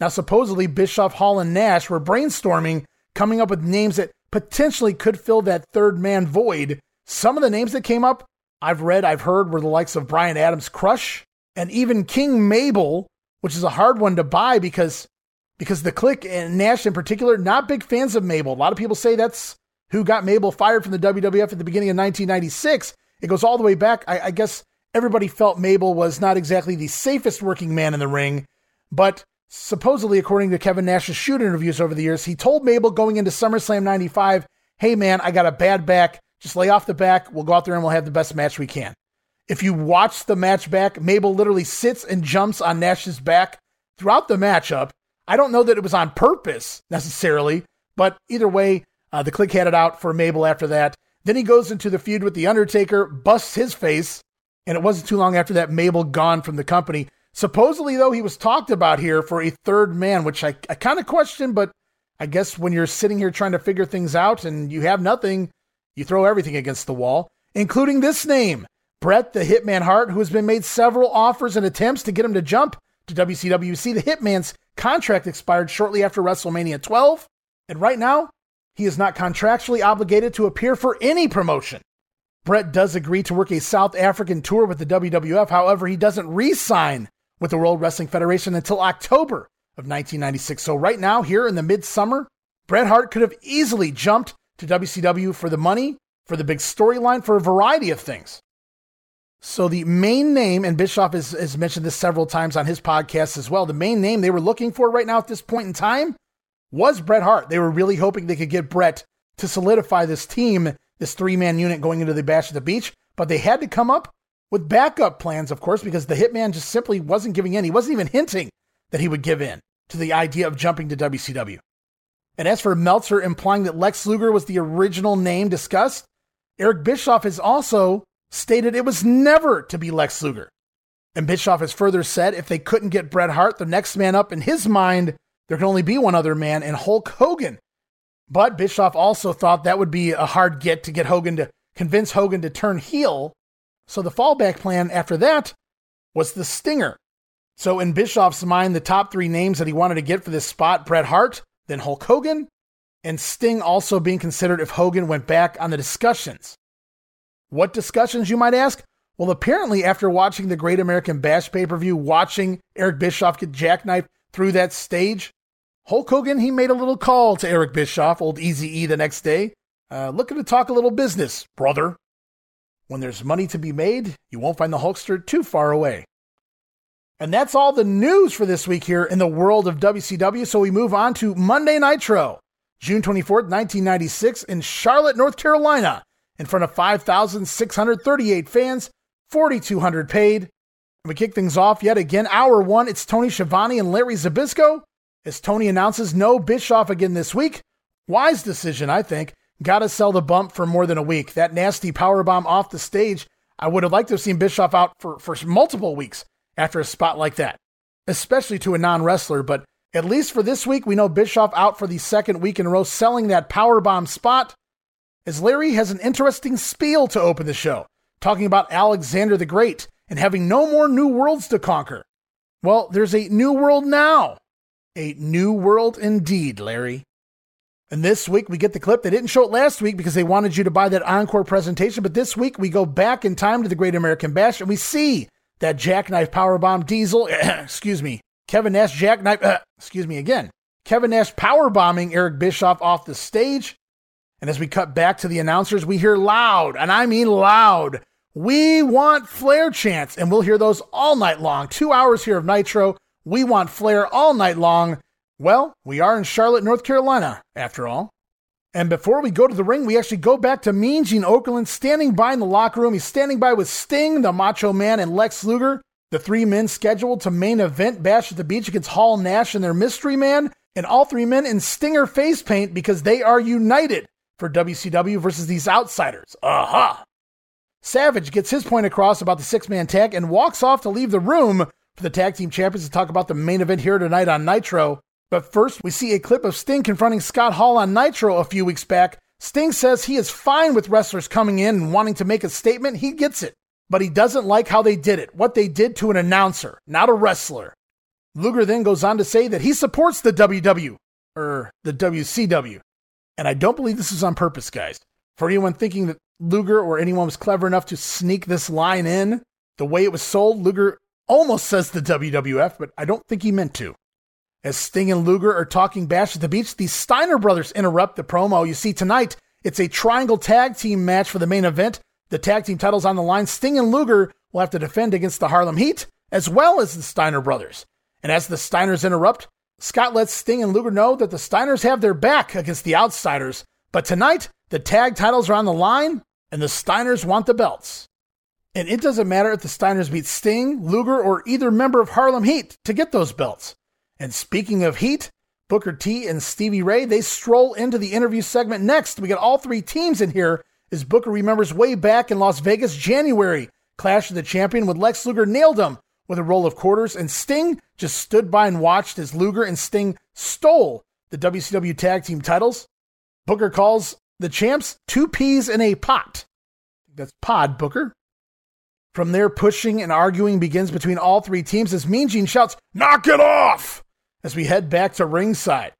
[SPEAKER 1] Now, supposedly, Bischoff, Hall, and Nash were brainstorming, coming up with names that potentially could fill that third man void. Some of the names that came up, I've read, I've heard, were the likes of Brian Adams' Crush and even King Mabel, which is a hard one to buy because because the Kliq and Nash in particular, not big fans of Mabel. A lot of people say that's who got Mabel fired from the WWF at the beginning of 1996. It goes all the way back. I, I guess everybody felt Mabel was not exactly the safest working man in the ring, but supposedly, according to Kevin Nash's shoot interviews over the years, he told Mabel going into SummerSlam 95, hey man, I got a bad back. Just lay off the back. We'll go out there and we'll have the best match we can. If you watch the match back, Mabel literally sits and jumps on Nash's back throughout the matchup. I don't know that it was on purpose necessarily, but either way, uh, the Kliq had it out for Mabel after that. Then he goes into the feud with The Undertaker, busts his face, and it wasn't too long after that Mabel gone from the company. Supposedly, though, he was talked about here for a third man, which I, I kind of question, but I guess when you're sitting here trying to figure things out and you have nothing, you throw everything against the wall, including this name, Bret the Hitman Hart, who has been made several offers and attempts to get him to jump to WCWC. The Hitman's contract expired shortly after WrestleMania 12, and right now, he is not contractually obligated to appear for any promotion. Bret does agree to work a South African tour with the WWF. However, he doesn't re sign with the World Wrestling Federation until October of 1996. So, right now, here in the midsummer, Bret Hart could have easily jumped to WCW for the money, for the big storyline, for a variety of things. So, the main name, and Bischoff has, has mentioned this several times on his podcast as well, the main name they were looking for right now at this point in time was Bret Hart. They were really hoping they could get Bret to solidify this team, this three man unit going into the Bash at the Beach, but they had to come up with backup plans, of course, because the Hitman just simply wasn't giving in. He wasn't even hinting that he would give in to the idea of jumping to WCW. And as for Meltzer implying that Lex Luger was the original name discussed, Eric Bischoff has also stated it was never to be Lex Luger. And Bischoff has further said if they couldn't get Bret Hart, the next man up in his mind, there can only be one other man, and Hulk Hogan. But Bischoff also thought that would be a hard get to get Hogan to convince Hogan to turn heel. So the fallback plan after that was the Stinger. So in Bischoff's mind, the top three names that he wanted to get for this spot Bret Hart, then Hulk Hogan, and Sting also being considered if Hogan went back on the discussions. What discussions, you might ask? Well, apparently, after watching the Great American Bash pay per view, watching Eric Bischoff get jackknifed through that stage, Hulk Hogan, he made a little call to Eric Bischoff, old Easy E, the next day. Uh, looking to talk a little business, brother. When there's money to be made, you won't find the Hulkster too far away. And that's all the news for this week here in the world of WCW. So we move on to Monday Nitro, June 24th, 1996, in Charlotte, North Carolina, in front of 5,638 fans, 4,200 paid. And we kick things off yet again. Hour one, it's Tony Schiavone and Larry Zbyszko. As Tony announces no Bischoff again this week. Wise decision, I think. Gotta sell the bump for more than a week. That nasty power bomb off the stage. I would have liked to have seen Bischoff out for, for multiple weeks after a spot like that, especially to a non wrestler. But at least for this week, we know Bischoff out for the second week in a row selling that power bomb spot. As Larry has an interesting spiel to open the show, talking about Alexander the Great and having no more new worlds to conquer. Well, there's a new world now. A new world indeed, Larry. And this week we get the clip. They didn't show it last week because they wanted you to buy that encore presentation. But this week we go back in time to the Great American Bash and we see that jackknife powerbomb diesel, excuse me, Kevin Nash jackknife, excuse me again, Kevin Nash powerbombing Eric Bischoff off the stage. And as we cut back to the announcers, we hear loud, and I mean loud, we want Flair chants. And we'll hear those all night long. Two hours here of Nitro. We want Flair all night long. Well, we are in Charlotte, North Carolina, after all. And before we go to the ring, we actually go back to Mean Gene Okerlund standing by in the locker room. He's standing by with Sting, the Macho Man, and Lex Luger, the three men scheduled to main event Bash at the Beach against Hall Nash and their Mystery Man, and all three men in Stinger face paint because they are united for WCW versus these outsiders. Aha! Savage gets his point across about the six man tag and walks off to leave the room for the tag team champions to talk about the main event here tonight on Nitro. But first, we see a clip of Sting confronting Scott Hall on Nitro a few weeks back. Sting says he is fine with wrestlers coming in and wanting to make a statement. He gets it. But he doesn't like how they did it, what they did to an announcer, not a wrestler. Luger then goes on to say that he supports the WW, or er, the WCW. And I don't believe this is on purpose, guys. For anyone thinking that Luger or anyone was clever enough to sneak this line in, the way it was sold, Luger almost says the WWF, but I don't think he meant to. As Sting and Luger are talking bash at the beach, the Steiner brothers interrupt the promo. You see, tonight, it's a triangle tag team match for the main event. The tag team titles on the line. Sting and Luger will have to defend against the Harlem Heat, as well as the Steiner brothers. And as the Steiners interrupt, Scott lets Sting and Luger know that the Steiners have their back against the outsiders. But tonight, the tag titles are on the line, and the Steiners want the belts. And it doesn't matter if the Steiners beat Sting, Luger, or either member of Harlem Heat to get those belts. And speaking of Heat, Booker T and Stevie Ray, they stroll into the interview segment next. We got all three teams in here as Booker remembers way back in Las Vegas, January. Clash of the Champion with Lex Luger nailed him with a roll of quarters, and Sting just stood by and watched as Luger and Sting stole the WCW Tag Team titles. Booker calls the champs two peas in a pot. That's pod, Booker. From there, pushing and arguing begins between all three teams as Mean Gene shouts, Knock it off! As we head back to ringside.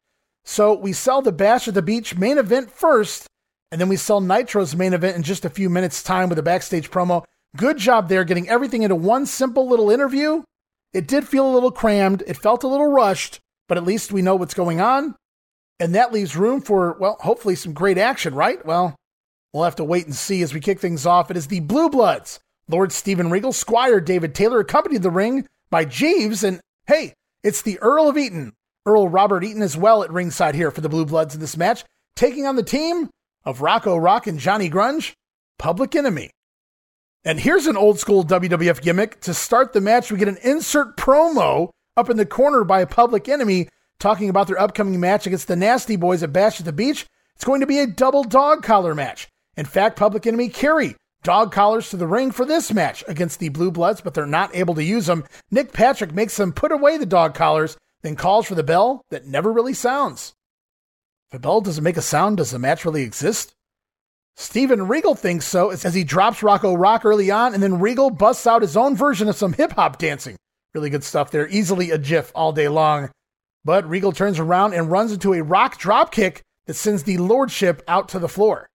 [SPEAKER 1] So we sell the Bash at the Beach main event first, and then we sell Nitro's main event in just a few minutes' time with a backstage promo. Good job there getting everything into one simple little interview. It did feel a little crammed, it felt a little rushed, but at least we know what's going on. And that leaves room for, well, hopefully some great action, right? Well, we'll have to wait and see as we kick things off. It is the Blue Bloods. Lord Steven Regal, Squire David Taylor accompanied the ring by Jeeves, and hey, it's the Earl of Eaton, Earl Robert Eaton as well at ringside here for the Blue Bloods in this match, taking on the team of Rocco Rock and Johnny Grunge, Public Enemy. And here's an old school WWF gimmick. To start the match, we get an insert promo up in the corner by Public Enemy talking about their upcoming match against the Nasty Boys at Bash at the Beach. It's going to be a double dog collar match. In fact, Public Enemy carry dog collars to the ring for this match against the Blue Bloods, but they're not able to use them. Nick Patrick makes them put away the dog collars, then calls for the bell that never really sounds. If the bell doesn't make a sound, does the match really exist? Steven Regal thinks so as he drops Rocco Rock early on, and then Regal busts out his own version of some hip hop dancing. Really good stuff there. Easily a GIF all day long. But Regal turns around and runs into a rock drop kick that sends the Lordship out to the floor.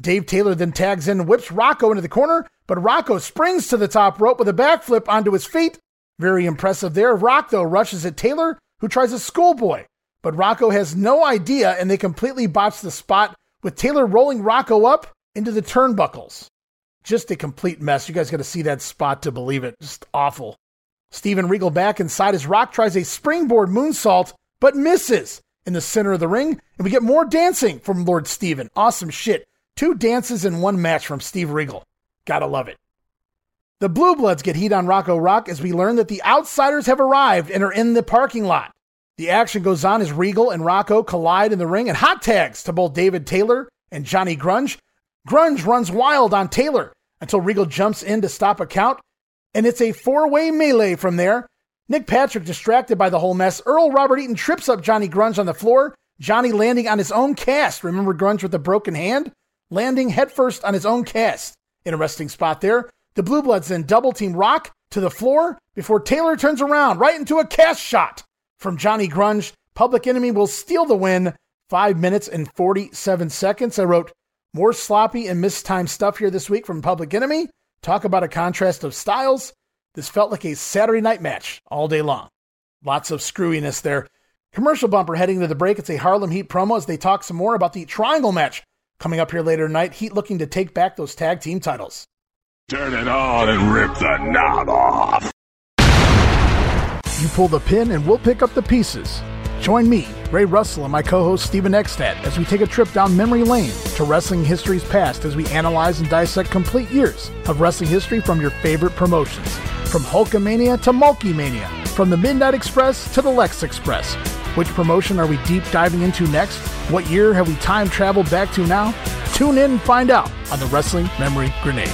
[SPEAKER 1] Dave Taylor then tags in and whips Rocco into the corner, but Rocco springs to the top rope with a backflip onto his feet. Very impressive there. Rock, though, rushes at Taylor, who tries a schoolboy. But Rocco has no idea, and they completely botch the spot with Taylor rolling Rocco up into the turnbuckles. Just a complete mess. You guys got to see that spot to believe it. Just awful. Steven Regal back inside as Rock tries a springboard moonsault, but misses in the center of the ring. And we get more dancing from Lord Steven. Awesome shit. Two dances in one match from Steve Regal. Gotta love it. The Blue Bloods get heat on Rocco Rock as we learn that the outsiders have arrived and are in the parking lot. The action goes on as Regal and Rocco collide in the ring and hot tags to both David Taylor and Johnny Grunge. Grunge runs wild on Taylor until Regal jumps in to stop a count, and it's a four way melee from there. Nick Patrick distracted by the whole mess. Earl Robert Eaton trips up Johnny Grunge on the floor, Johnny landing on his own cast. Remember Grunge with the broken hand? Landing headfirst on his own cast. Interesting spot there. The Blue Bloods then double team Rock to the floor before Taylor turns around right into a cast shot from Johnny Grunge. Public Enemy will steal the win. Five minutes and 47 seconds. I wrote more sloppy and mistimed stuff here this week from Public Enemy. Talk about a contrast of styles. This felt like a Saturday night match all day long. Lots of screwiness there. Commercial bumper heading to the break. It's a Harlem Heat promo as they talk some more about the triangle match Coming up here later tonight, Heat looking to take back those tag team titles.
[SPEAKER 2] Turn it on and rip the knob off.
[SPEAKER 1] You pull the pin and we'll pick up the pieces. Join me, Ray Russell, and my co host Steven Eckstadt as we take a trip down memory lane to wrestling history's past as we analyze and dissect complete years of wrestling history from your favorite promotions. From Hulkamania to Mulkeymania, from the Midnight Express to the Lex Express. Which promotion are we deep diving into next? What year have we time traveled back to now? Tune in and find out on the Wrestling Memory Grenade.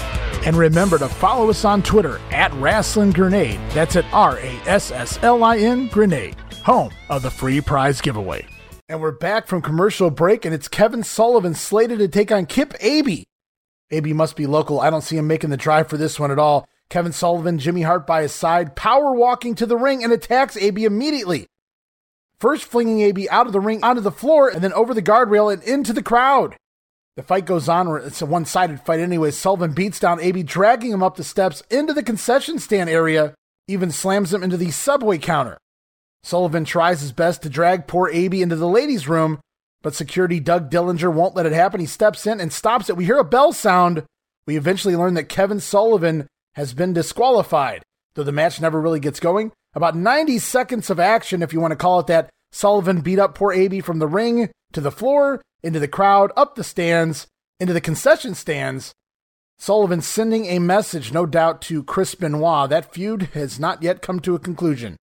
[SPEAKER 1] And remember to follow us on Twitter at Rasslin Grenade. That's at R A S S L I N Grenade, home of the free prize giveaway. And we're back from commercial break, and it's Kevin Sullivan slated to take on Kip Abey. Abey must be local. I don't see him making the drive for this one at all. Kevin Sullivan, Jimmy Hart by his side, power walking to the ring and attacks Abey immediately first flinging AB out of the ring onto the floor and then over the guardrail and into the crowd. The fight goes on, it's a one sided fight anyway. Sullivan beats down AB, dragging him up the steps into the concession stand area, even slams him into the subway counter. Sullivan tries his best to drag poor AB into the ladies' room, but security Doug Dillinger won't let it happen. He steps in and stops it. We hear a bell sound. We eventually learn that Kevin Sullivan has been disqualified, though the match never really gets going. About 90 seconds of action, if you want to call it that. Sullivan beat up poor Abey from the ring to the floor, into the crowd, up the stands, into the concession stands. Sullivan sending a message, no doubt, to Chris Benoit. That feud has not yet come to a conclusion.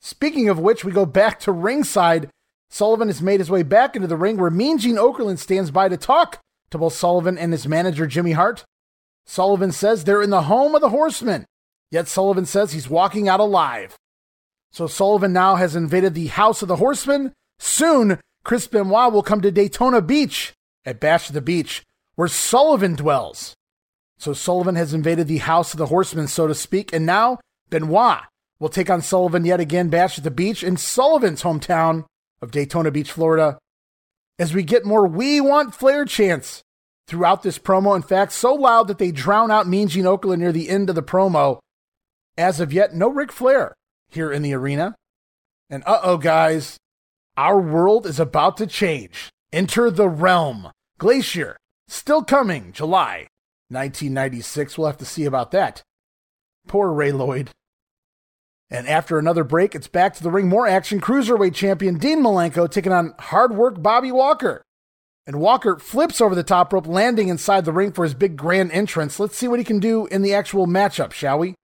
[SPEAKER 1] Speaking of which, we go back to ringside. Sullivan has made his way back into the ring where Mean Gene Okerlund stands by to talk to both Sullivan and his manager, Jimmy Hart. Sullivan says they're in the home of the Horsemen, yet Sullivan says he's walking out alive. So Sullivan now has invaded the House of the Horsemen. Soon, Chris Benoit will come to Daytona Beach at Bash of the Beach, where Sullivan dwells. So Sullivan has invaded the House of the Horsemen, so to speak, and now Benoit will take on Sullivan yet again, Bash at the Beach in Sullivan's hometown of Daytona Beach, Florida. As we get more We Want Flair chants throughout this promo. In fact, so loud that they drown out Mean Gene Okerlund near the end of the promo. As of yet, no Ric Flair here in the arena. And uh oh, guys, our world is about to change. Enter the realm. Glacier, still coming, July 1996. We'll have to see about that. Poor Ray Lloyd. And after another break, it's back to the ring. More action. Cruiserweight champion Dean Malenko taking on hard work Bobby Walker. And Walker flips over the top rope, landing inside the ring for his big grand entrance. Let's see what he can do in the actual matchup, shall we?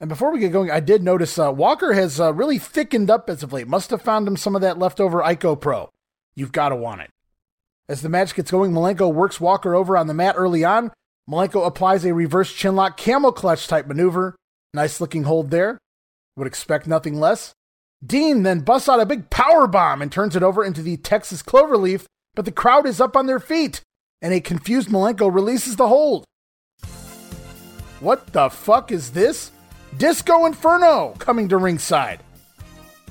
[SPEAKER 1] And before we get going, I did notice uh, Walker has uh, really thickened up as of late. Must have found him some of that leftover Icopro. You've got to want it. As the match gets going, Malenko works Walker over on the mat early on. Malenko applies a reverse chinlock camel clutch type maneuver. Nice looking hold there. Would expect nothing less. Dean then busts out a big power bomb and turns it over into the Texas Cloverleaf, but the crowd is up on their feet, and a confused Malenko releases the hold. What the fuck is this? Disco Inferno coming to ringside.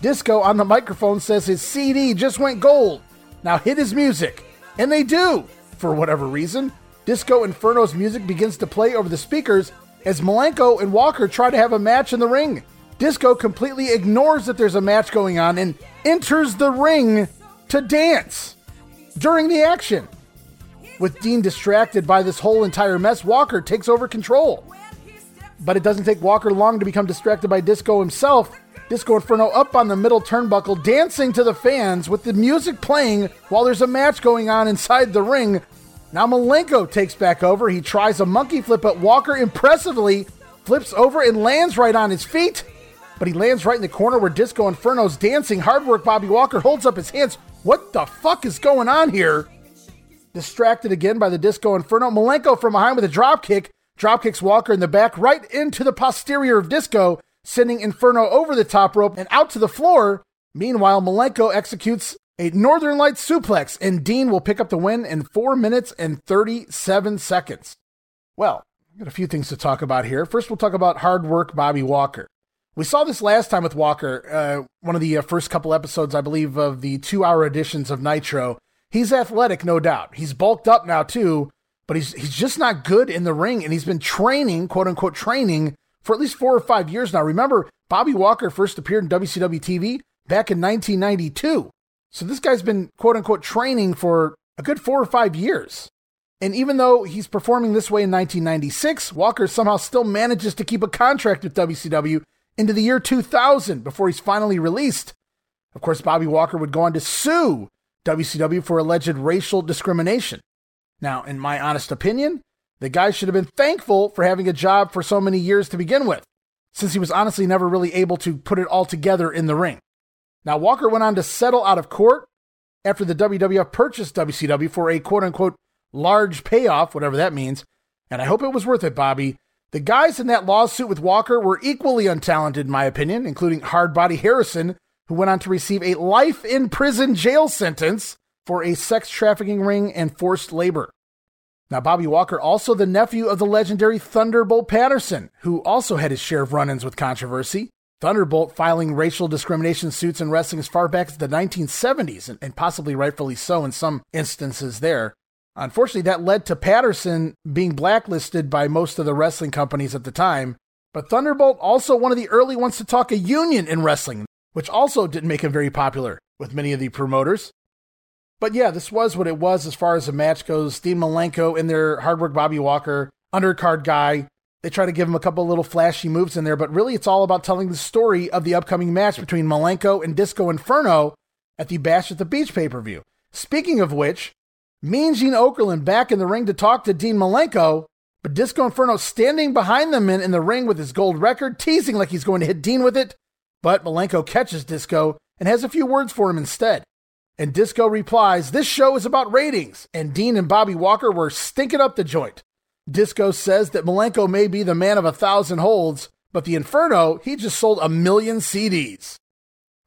[SPEAKER 1] Disco on the microphone says his CD just went gold. Now hit his music. And they do, for whatever reason. Disco Inferno's music begins to play over the speakers as Malenko and Walker try to have a match in the ring. Disco completely ignores that there's a match going on and enters the ring to dance during the action. With Dean distracted by this whole entire mess, Walker takes over control. But it doesn't take Walker long to become distracted by Disco himself. Disco Inferno up on the middle turnbuckle, dancing to the fans with the music playing while there's a match going on inside the ring. Now Malenko takes back over. He tries a monkey flip, but Walker impressively flips over and lands right on his feet. But he lands right in the corner where Disco Inferno's dancing. Hard work Bobby Walker holds up his hands. What the fuck is going on here? Distracted again by the Disco Inferno. Malenko from behind with a drop kick Drop kicks Walker in the back right into the posterior of Disco, sending Inferno over the top rope and out to the floor. Meanwhile, Malenko executes a Northern Lights suplex, and Dean will pick up the win in 4 minutes and 37 seconds. Well, I've got a few things to talk about here. First, we'll talk about hard work Bobby Walker. We saw this last time with Walker, uh, one of the uh, first couple episodes, I believe, of the two hour editions of Nitro. He's athletic, no doubt. He's bulked up now, too, but he's he's just not good in the ring, and he's been training, quote unquote, training for at least four or five years now. Remember, Bobby Walker first appeared in WCW TV back in 1992, so this guy's been quote unquote training for a good four or five years. And even though he's performing this way in 1996, Walker somehow still manages to keep a contract with WCW into the year 2000 before he's finally released. Of course, Bobby Walker would go on to sue WCW for alleged racial discrimination. Now, in my honest opinion, the guy should have been thankful for having a job for so many years to begin with, since he was honestly never really able to put it all together in the ring. Now, Walker went on to settle out of court after the WWF purchased WCW for a quote unquote large payoff, whatever that means, and I hope it was worth it, Bobby. The guys in that lawsuit with Walker were equally untalented, in my opinion, including Hardbody Harrison, who went on to receive a life in prison jail sentence for a sex trafficking ring and forced labor. Now, Bobby Walker, also the nephew of the legendary Thunderbolt Patterson, who also had his share of run ins with controversy. Thunderbolt filing racial discrimination suits in wrestling as far back as the 1970s, and, and possibly rightfully so in some instances there. Unfortunately, that led to Patterson being blacklisted by most of the wrestling companies at the time. But Thunderbolt also one of the early ones to talk a union in wrestling, which also didn't make him very popular with many of the promoters. But yeah, this was what it was as far as the match goes. Steve Malenko and their hard work Bobby Walker, undercard guy. They try to give him a couple little flashy moves in there, but really it's all about telling the story of the upcoming match between Malenko and Disco Inferno at the Bash at the Beach pay per view. Speaking of which, Mean Gene Okerlund back in the ring to talk to Dean Malenko. But Disco Inferno standing behind the men in the ring with his gold record, teasing like he's going to hit Dean with it. But Malenko catches Disco and has a few words for him instead. And Disco replies, This show is about ratings, and Dean and Bobby Walker were stinking up the joint. Disco says that Malenko may be the man of a thousand holds, but the Inferno, he just sold a million CDs.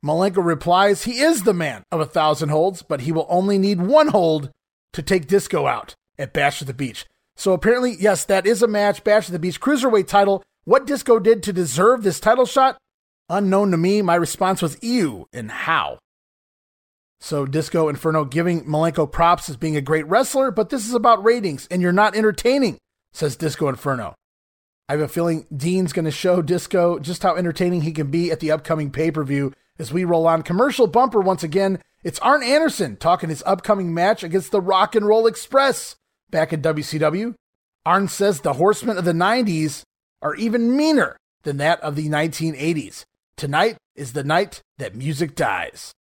[SPEAKER 1] Malenko replies, He is the man of a thousand holds, but he will only need one hold to take Disco out at Bash at the Beach. So apparently, yes, that is a match, Bash at the Beach Cruiserweight title. What Disco did to deserve this title shot? Unknown to me. My response was ew and how. So Disco Inferno giving Malenko props as being a great wrestler, but this is about ratings and you're not entertaining, says Disco Inferno. I have a feeling Dean's going to show Disco just how entertaining he can be at the upcoming pay per view as we roll on commercial bumper once again. It's Arn Anderson talking his upcoming match against the Rock and Roll Express back in WCW. Arn says the horsemen of the 90s are even meaner than that of the 1980s. Tonight is the night that music dies.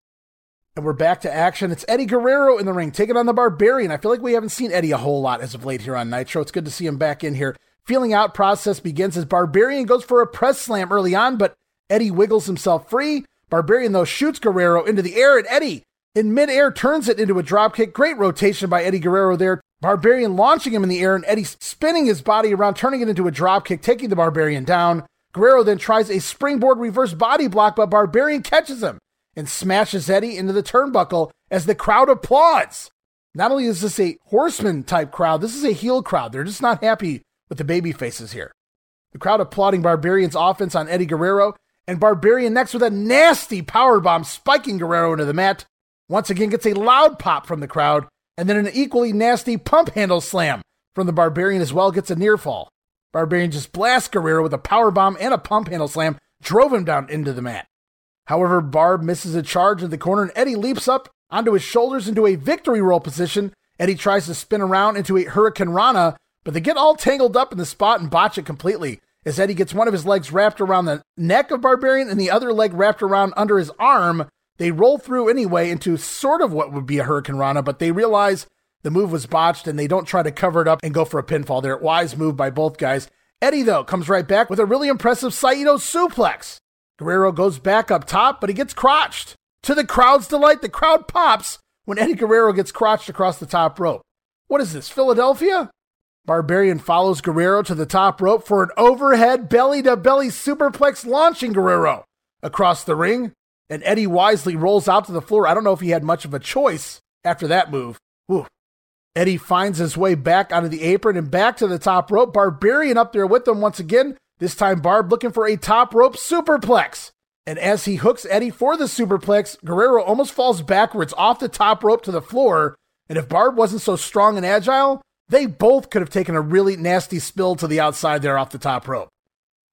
[SPEAKER 1] And we're back to action. It's Eddie Guerrero in the ring, taking on the Barbarian. I feel like we haven't seen Eddie a whole lot as of late here on Nitro. It's good to see him back in here. Feeling out process begins as Barbarian goes for a press slam early on, but Eddie wiggles himself free. Barbarian, though, shoots Guerrero into the air, and Eddie, in midair, turns it into a dropkick. Great rotation by Eddie Guerrero there. Barbarian launching him in the air, and Eddie spinning his body around, turning it into a dropkick, taking the Barbarian down. Guerrero then tries a springboard reverse body block, but Barbarian catches him and smashes Eddie into the turnbuckle as the crowd applauds. Not only is this a horseman type crowd, this is a heel crowd. They're just not happy with the baby faces here. The crowd applauding Barbarian's offense on Eddie Guerrero, and Barbarian next with a nasty power bomb, spiking Guerrero into the mat. Once again, gets a loud pop from the crowd, and then an equally nasty pump handle slam from the Barbarian as well gets a near fall. Barbarian just blasts Guerrero with a power bomb and a pump handle slam, drove him down into the mat. However, Barb misses a charge in the corner and Eddie leaps up onto his shoulders into a victory roll position. Eddie tries to spin around into a Hurricane Rana, but they get all tangled up in the spot and botch it completely as Eddie gets one of his legs wrapped around the neck of Barbarian and the other leg wrapped around under his arm. They roll through anyway into sort of what would be a Hurricane Rana, but they realize the move was botched and they don't try to cover it up and go for a pinfall there. Wise move by both guys. Eddie, though, comes right back with a really impressive Saito suplex. Guerrero goes back up top, but he gets crotched. To the crowd's delight, the crowd pops when Eddie Guerrero gets crotched across the top rope. What is this, Philadelphia? Barbarian follows Guerrero to the top rope for an overhead belly to belly superplex launching Guerrero across the ring. And Eddie wisely rolls out to the floor. I don't know if he had much of a choice after that move. Whew. Eddie finds his way back onto the apron and back to the top rope. Barbarian up there with him once again, this time, Barb looking for a top rope superplex. And as he hooks Eddie for the superplex, Guerrero almost falls backwards off the top rope to the floor. And if Barb wasn't so strong and agile, they both could have taken a really nasty spill to the outside there off the top rope.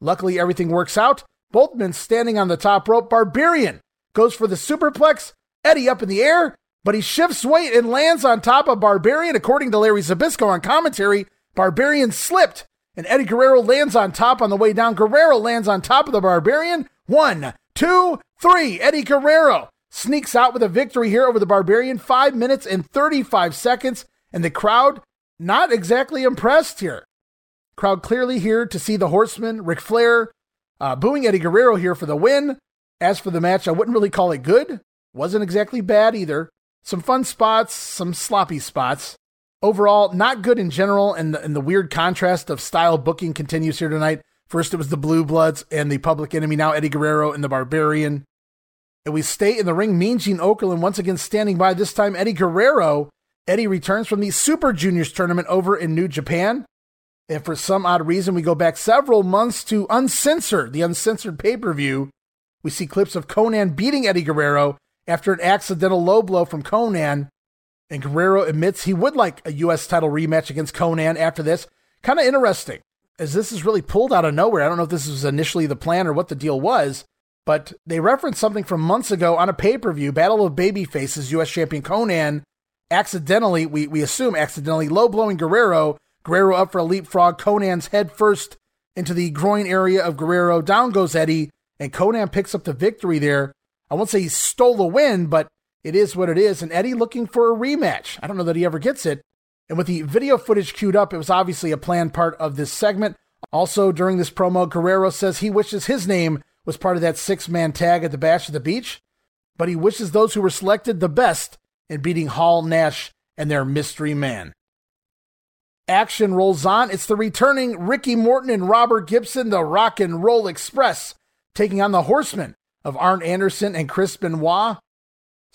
[SPEAKER 1] Luckily, everything works out. Both men standing on the top rope. Barbarian goes for the superplex. Eddie up in the air, but he shifts weight and lands on top of Barbarian. According to Larry Zbyszko on commentary, Barbarian slipped and Eddie Guerrero lands on top on the way down. Guerrero lands on top of the Barbarian. One, two, three. Eddie Guerrero sneaks out with a victory here over the Barbarian. Five minutes and 35 seconds. And the crowd not exactly impressed here. Crowd clearly here to see the Horseman, Ric Flair, uh, booing Eddie Guerrero here for the win. As for the match, I wouldn't really call it good. Wasn't exactly bad either. Some fun spots, some sloppy spots. Overall, not good in general, and the, and the weird contrast of style booking continues here tonight. First, it was the Blue Bloods and the Public Enemy, now Eddie Guerrero and the Barbarian. And we stay in the ring. Mean Gene Okerlund once again standing by, this time Eddie Guerrero. Eddie returns from the Super Juniors tournament over in New Japan. And for some odd reason, we go back several months to Uncensored, the uncensored pay per view. We see clips of Konnan beating Eddie Guerrero after an accidental low blow from Konnan. And Guerrero admits he would like a U.S. title rematch against Konnan after this. Kind of interesting, as this is really pulled out of nowhere. I don't know if this was initially the plan or what the deal was, but they referenced something from months ago on a pay per view Battle of Babyfaces, U.S. champion Konnan accidentally, we, we assume accidentally, low blowing Guerrero. Guerrero up for a leapfrog. Konnan's head first into the groin area of Guerrero. Down goes Eddie, and Conan picks up the victory there. I won't say he stole the win, but it is what it is. And Eddie looking for a rematch. I don't know that he ever gets it. And with the video footage queued up, it was obviously a planned part of this segment. Also, during this promo, Guerrero says he wishes his name was part of that six man tag at the Bash of the Beach, but he wishes those who were selected the best in beating Hall, Nash, and their mystery man. Action rolls on. It's the returning Ricky Morton and Robert Gibson, the Rock and Roll Express, taking on the Horsemen of Arn Anderson and Chris Benoit.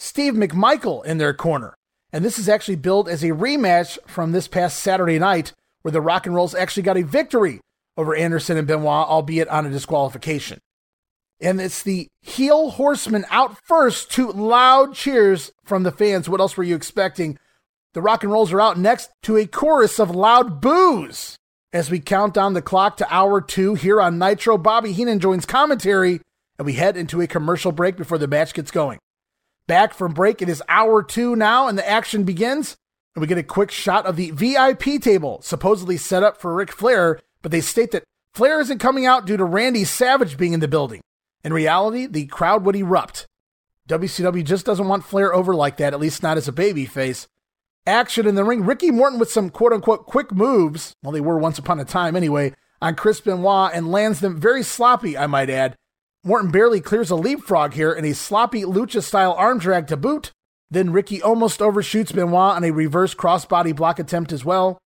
[SPEAKER 1] Steve McMichael in their corner. And this is actually billed as a rematch from this past Saturday night, where the Rock and Rolls actually got a victory over Anderson and Benoit, albeit on a disqualification. And it's the heel horsemen out first to loud cheers from the fans. What else were you expecting? The rock and rolls are out next to a chorus of loud boos. As we count down the clock to hour two here on Nitro, Bobby Heenan joins commentary, and we head into a commercial break before the match gets going. Back from break, it is hour two now, and the action begins. And we get a quick shot of the VIP table, supposedly set up for Ric Flair, but they state that Flair isn't coming out due to Randy Savage being in the building. In reality, the crowd would erupt. WCW just doesn't want Flair over like that, at least not as a babyface action in the ring. Ricky Morton with some quote unquote quick moves, well, they were once upon a time anyway, on Chris Benoit and lands them very sloppy, I might add. Morton barely clears a leapfrog here in a sloppy lucha style arm drag to boot. Then Ricky almost overshoots Benoit on a reverse crossbody block attempt as well.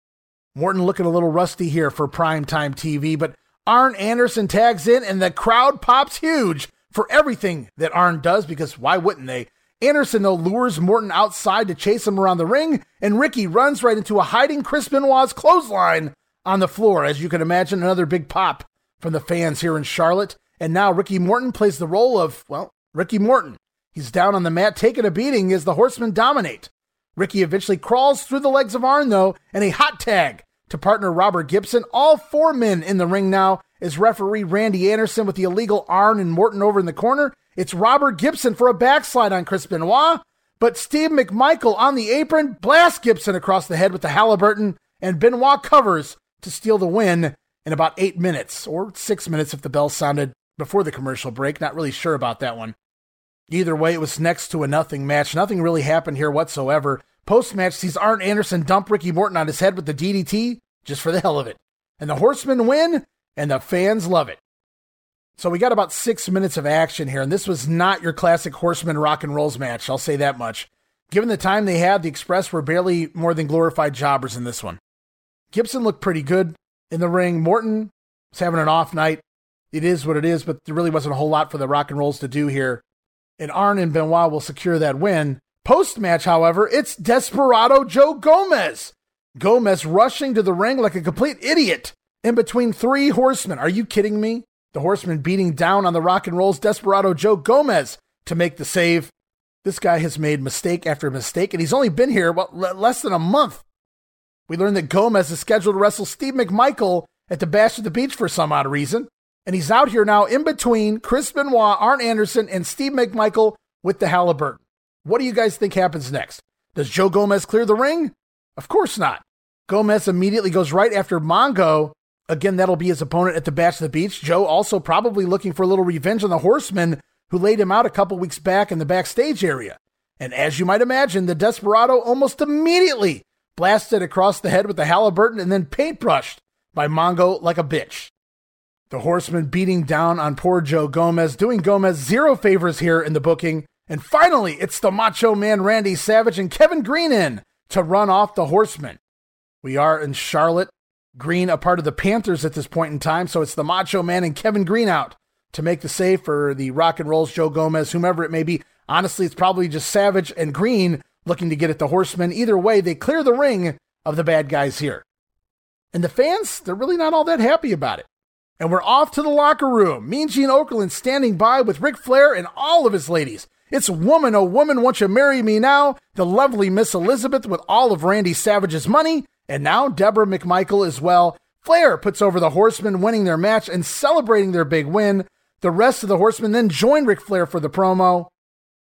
[SPEAKER 1] Morton looking a little rusty here for primetime TV, but Arn Anderson tags in and the crowd pops huge for everything that Arn does because why wouldn't they? Anderson, though, lures Morton outside to chase him around the ring, and Ricky runs right into a hiding Chris Benoit's clothesline on the floor. As you can imagine, another big pop from the fans here in Charlotte. And now Ricky Morton plays the role of, well, Ricky Morton. He's down on the mat taking a beating as the horsemen dominate. Ricky eventually crawls through the legs of Arn, though, and a hot tag to partner Robert Gibson. All four men in the ring now is referee Randy Anderson with the illegal Arn and Morton over in the corner. It's Robert Gibson for a backslide on Chris Benoit, but Steve McMichael on the apron blasts Gibson across the head with the Halliburton, and Benoit covers to steal the win in about eight minutes, or six minutes if the bell sounded before the commercial break. Not really sure about that one. Either way, it was next to a nothing match. Nothing really happened here whatsoever. Post match sees Arn Anderson dump Ricky Morton on his head with the DDT just for the hell of it. And the Horsemen win, and the fans love it. So we got about six minutes of action here, and this was not your classic Horseman rock and rolls match. I'll say that much. Given the time they had, the Express were barely more than glorified jobbers in this one. Gibson looked pretty good in the ring. Morton was having an off night. It is what it is, but there really wasn't a whole lot for the rock and rolls to do here. And Arn and Benoit will secure that win. Post match, however, it's Desperado Joe Gomez. Gomez rushing to the ring like a complete idiot in between three horsemen. Are you kidding me? The horsemen beating down on the rock and rolls desperado Joe Gomez to make the save. This guy has made mistake after mistake, and he's only been here well, l- less than a month. We learned that Gomez is scheduled to wrestle Steve McMichael at the Bash of the Beach for some odd reason, and he's out here now in between Chris Benoit, Arn Anderson, and Steve McMichael with the Halliburton. What do you guys think happens next? Does Joe Gomez clear the ring? Of course not. Gomez immediately goes right after Mongo Again, that'll be his opponent at the Bash of the Beach. Joe also probably looking for a little revenge on the Horseman who laid him out a couple weeks back in the backstage area. And as you might imagine, the Desperado almost immediately blasted across the head with the Halliburton and then paintbrushed by Mongo like a bitch. The Horseman beating down on poor Joe Gomez, doing Gomez zero favors here in the booking. And finally, it's the Macho Man Randy Savage and Kevin Greene in to run off the Horseman. We are in Charlotte Greene a part of the Panthers at this point in time. So it's the Macho Man and Kevin Greene out to make the save for the Rock and Rolls, Joe Gomez, whomever it may be. Honestly, it's probably just Savage and Greene looking to get at the Horsemen. Either way, they clear the ring of the bad guys here. And the fans, they're really not all that happy about it. And we're off to the locker room. Mean Gene Okerlund standing by with Ric Flair and all of his ladies. It's Woman, Oh Woman, Won't You Marry Me Now? The lovely Miss Elizabeth with all of Randy Savage's money and now Deborah McMichael as well. Flair puts over the Horsemen, winning their match and celebrating their big win. The rest of the Horsemen then join Ric Flair for the promo.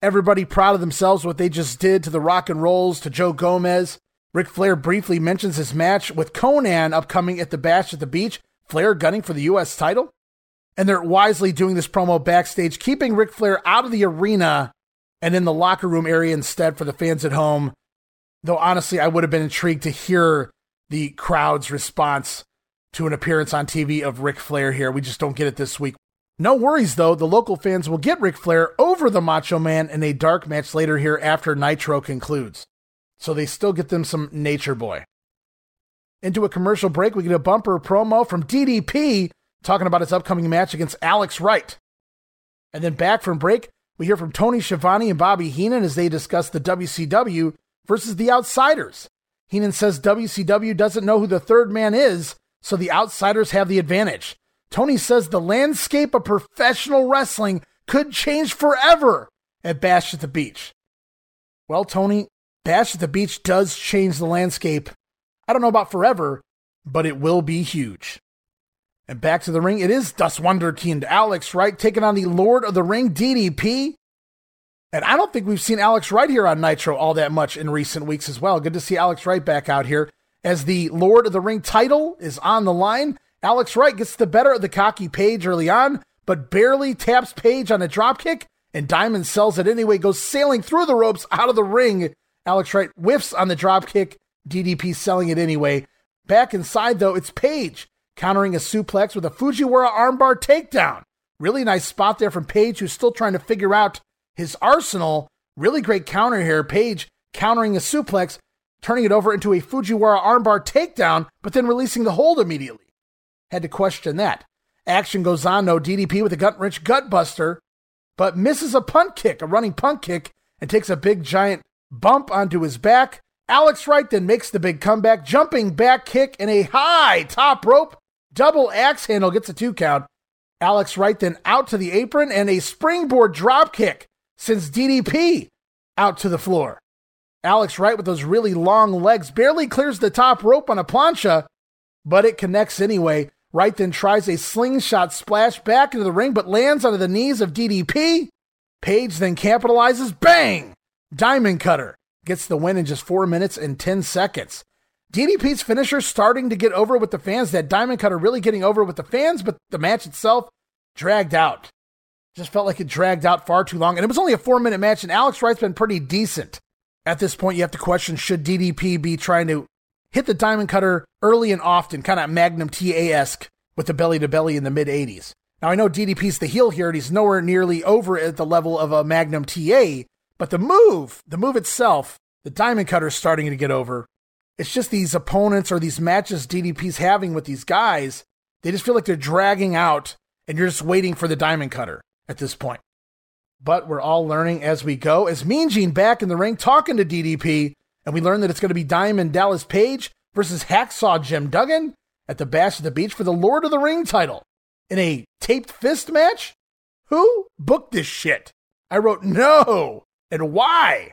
[SPEAKER 1] Everybody proud of themselves what they just did to the Rock and Rolls, to Joe Gomez. Ric Flair briefly mentions his match with Konnan upcoming at the Bash at the Beach. Flair gunning for the U.S. title. And they're wisely doing this promo backstage, keeping Ric Flair out of the arena and in the locker room area instead for the fans at home Though honestly, I would have been intrigued to hear the crowd's response to an appearance on TV of Ric Flair here. We just don't get it this week. No worries though, the local fans will get Ric Flair over the Macho Man in a dark match later here after Nitro concludes. So they still get them some Nature Boy. Into a commercial break, we get a bumper promo from DDP talking about his upcoming match against Alex Wright. And then back from break, we hear from Tony Schiavone and Bobby Heenan as they discuss the WCW versus the Outsiders. Heenan says WCW doesn't know who the third man is, so the Outsiders have the advantage. Tony says the landscape of professional wrestling could change forever at Bash at the Beach. Well, Tony, Bash at the Beach does change the landscape. I don't know about forever, but it will be huge. And back to the ring, it is Das Wunderkind Alex Wright taking on the Lord of the Ring DDP. And I don't think we've seen Alex Wright here on Nitro all that much in recent weeks as well. Good to see Alex Wright back out here as the Lord of the Ring title is on the line. Alex Wright gets the better of the cocky Page early on, but barely taps Page on a dropkick, and Diamond sells it anyway, goes sailing through the ropes out of the ring. Alex Wright whiffs on the dropkick, DDP selling it anyway. Back inside, though, it's Page countering a suplex with a Fujiwara armbar takedown. Really nice spot there from Page, who's still trying to figure out his arsenal. Really great counter here. Page countering a suplex, turning it over into a Fujiwara armbar takedown, but then releasing the hold immediately. Had to question that. Action goes on, no DDP with a gut wrench gutbuster, but misses a punt kick, a running punt kick, and takes a big giant bump onto his back. Alex Wright then makes the big comeback, jumping back kick in a high top rope Double axe handle gets a two count. Alex Wright then out to the apron and a springboard drop kick sends DDP out to the floor. Alex Wright with those really long legs barely clears the top rope on a plancha, but it connects anyway. Wright then tries a slingshot splash back into the ring, but lands under the knees of DDP. Page then capitalizes. Bang! Diamond Cutter gets the win in just 4 minutes and 10 seconds. DDP's finisher starting to get over with the fans. That Diamond Cutter really getting over with the fans, but the match itself dragged out. Just felt like it dragged out far too long. And it was only a four minute match, and Alex Wright's been pretty decent. At this point, you have to question should DDP be trying to hit the Diamond Cutter early and often, kind of Magnum TA esque with the belly to belly in the mid 80s. Now, I know DDP's the heel here, and he's nowhere nearly over at the level of a Magnum TA, but the move, the move itself, the Diamond Cutter is starting to get over. It's just these opponents or these matches DDP's having with these guys, they just feel like they're dragging out and you're just waiting for the diamond cutter at this point. But we're all learning as we go. As Mean Gene back in the ring talking to DDP, and we learn that it's going to be Diamond Dallas Page versus Hacksaw Jim Duggan at the Bash at the Beach for the Lord of the Ring title in a taped fist match? Who booked this shit? I wrote no. And why?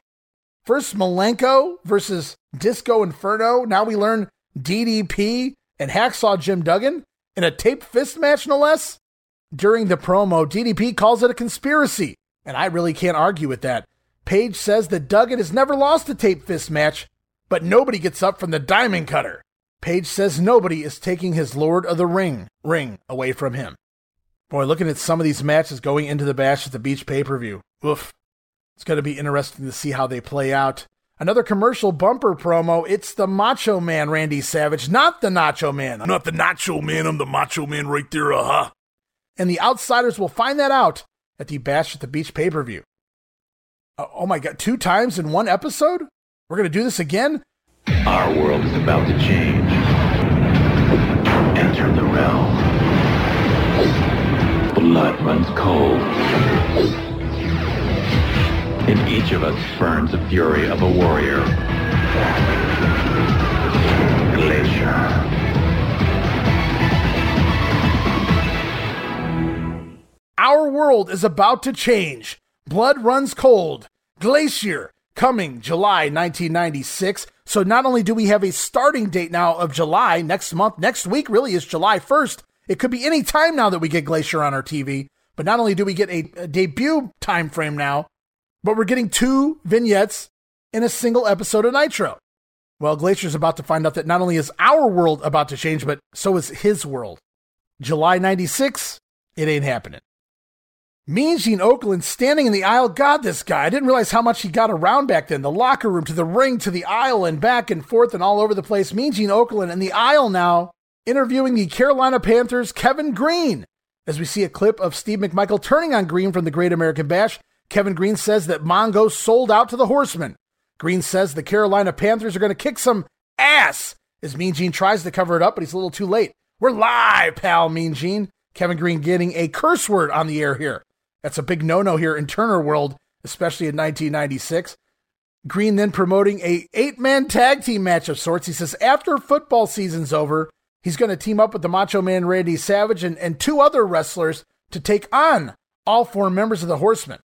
[SPEAKER 1] First Malenko versus Disco Inferno. Now we learn DDP and Hacksaw Jim Duggan in a taped fist match, no less. During the promo, DDP calls it a conspiracy, and I really can't argue with that. Page says that Duggan has never lost a taped fist match, but nobody gets up from the diamond cutter. Page says nobody is taking his Lord of the Ring ring away from him. Boy, looking at some of these matches going into the Bash at the Beach pay per view, oof. It's going to be interesting to see how they play out. Another commercial bumper promo. It's the Macho Man, Randy Savage, not the Nacho Man.
[SPEAKER 4] I'm not the Nacho Man. I'm the Macho Man right there. Uh huh.
[SPEAKER 1] And the outsiders will find that out at the Bash at the Beach pay per view. Uh, oh my God, two times in one episode? We're going to do this again?
[SPEAKER 5] Our world is about to change. Enter the realm. Blood runs cold in each of us burns the fury of a warrior. Glacier.
[SPEAKER 1] Our world is about to change. Blood runs cold. Glacier coming July 1996. So not only do we have a starting date now of July next month, next week really is July 1st. It could be any time now that we get Glacier on our TV. But not only do we get a, a debut time frame now, but we're getting two vignettes in a single episode of Nitro. Well, Glacier's about to find out that not only is our world about to change, but so is his world. July 96, it ain't happening. Mean Gene Okerlund standing in the aisle. God, this guy. I didn't realize how much he got around back then. The locker room to the ring to the aisle and back and forth and all over the place. Mean Gene Okerlund in the aisle now interviewing the Carolina Panthers' Kevin Greene As we see a clip of Steve McMichael turning on Greene from the Great American Bash, Kevin Greene says that Mongo sold out to the Horsemen. Greene says the Carolina Panthers are going to kick some ass as Mean Gene tries to cover it up, but he's a little too late. We're live, pal, Mean Gene. Kevin Greene getting a curse word on the air here. That's a big no no here in Turner World, especially in 1996. Greene then promoting a eight man tag team match of sorts. He says after football season's over, he's going to team up with the Macho Man Randy Savage and, and two other wrestlers to take on all four members of the Horsemen.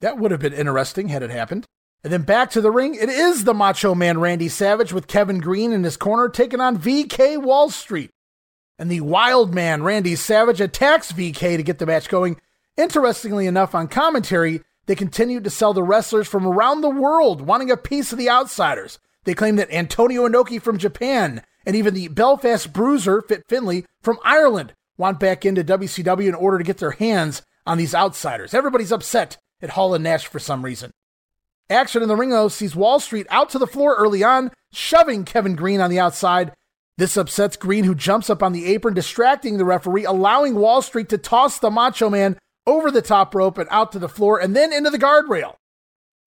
[SPEAKER 1] That would have been interesting had it happened. And then back to the ring, it is the Macho Man Randy Savage with Kevin Greene in his corner taking on VK Wall Street. And the Wild Man Randy Savage attacks VK to get the match going Interestingly enough, on commentary, they continued to sell the wrestlers from around the world wanting a piece of the outsiders. They claimed that Antonio Inoki from Japan and even the Belfast Bruiser, Fit Finlay, from Ireland want back into WCW in order to get their hands on these outsiders. Everybody's upset at Hall and Nash for some reason. Action in the ring, though, sees Wall Street out to the floor early on, shoving Kevin Greene on the outside. This upsets Greene, who jumps up on the apron, distracting the referee, allowing Wall Street to toss the Macho Man over the top rope and out to the floor and then into the guardrail.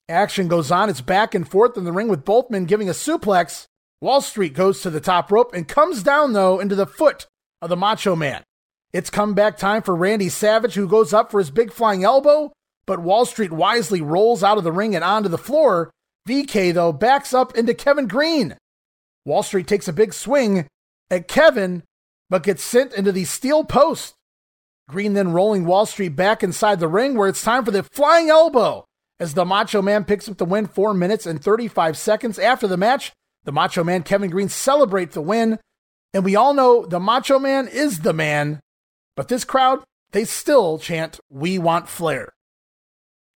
[SPEAKER 1] Action goes on. It's back and forth in the ring with both men giving a suplex. Wall Street goes to the top rope and comes down, though, into the foot of the Macho Man. It's comeback time for Randy Savage, who goes up for his big flying elbow, but Wall Street wisely rolls out of the ring and onto the floor. VK, though, backs up into Kevin Greene. Wall Street takes a big swing at Kevin, but gets sent into the steel post. Greene then rolling Wall Street back inside the ring where it's time for the flying elbow as the Macho Man picks up the win 4 minutes and 35 seconds after the match. The Macho Man Kevin Greene, celebrates the win, and we all know the Macho Man is the man, but this crowd, they still chant, We want Flair.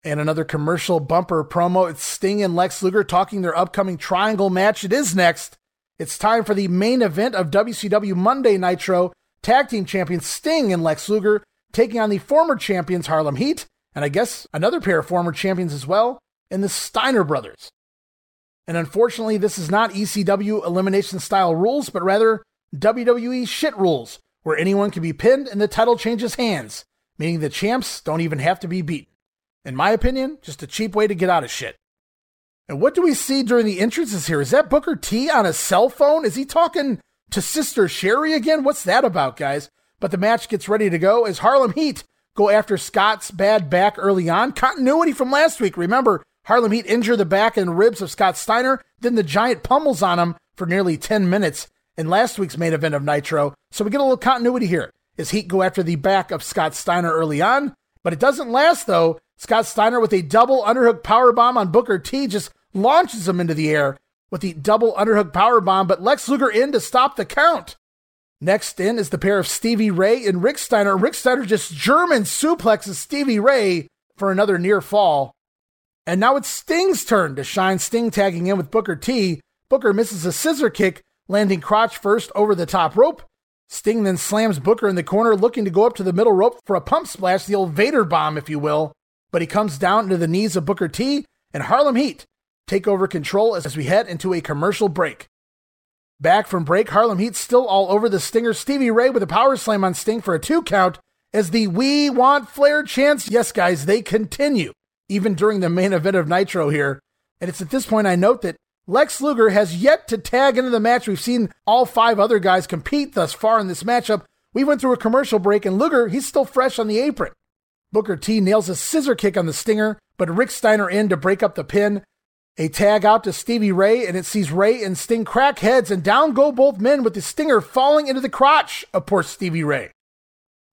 [SPEAKER 1] And another commercial bumper promo. It's Sting and Lex Luger talking their upcoming triangle match. It is next. It's time for the main event of WCW Monday Nitro tag team champions Sting and Lex Luger taking on the former champions Harlem Heat, and I guess another pair of former champions as well, in the Steiner brothers. And unfortunately, this is not ECW elimination style rules, but rather WWE shit rules, where anyone can be pinned and the title changes hands, meaning the champs don't even have to be beaten. In my opinion, just a cheap way to get out of shit. And what do we see during the entrances here? Is that Booker T on a cell phone? Is he talking to Sister Sherri again? What's that about, guys? But the match gets ready to go as Harlem Heat go after Scott's bad back early on. Continuity from last week. Remember, Harlem Heat injure the back and ribs of Scott Steiner, then the giant pummels on him for nearly 10 minutes in last week's main event of Nitro. So we get a little continuity here as Heat go after the back of Scott Steiner early on. But it doesn't last though. Scott Steiner with a double underhook power bomb on Booker T just launches him into the air with the double underhook power bomb, but Lex Luger in to stop the count. Next in is the pair of Stevie Ray and Rick Steiner. Rick Steiner just German suplexes Stevie Ray for another near fall. And now it's Sting's turn to shine. Sting tagging in with Booker T. Booker misses a scissor kick, landing crotch first over the top rope. Sting then slams Booker in the corner, looking to go up to the middle rope for a pump splash, the old Vader bomb, if you will. But he comes down to the knees of Booker T, and Harlem Heat take over control as we head into a commercial break. Back from break, Harlem Heat still all over the Stinger. Stevie Ray with a power slam on Sting for a two count as the We Want Flair chants. Yes, guys, they continue even during the main event of Nitro here. And it's at this point I note that Lex Luger has yet to tag into the match. We've seen all five other guys compete thus far in this matchup. We went through a commercial break, and Luger, he's still fresh on the apron. Booker T nails a scissor kick on the Stinger, but Rick Steiner in to break up the pin. A tag out to Stevie Ray, and it sees Ray and Sting crack heads, and down go both men with the stinger falling into the crotch of poor Stevie Ray.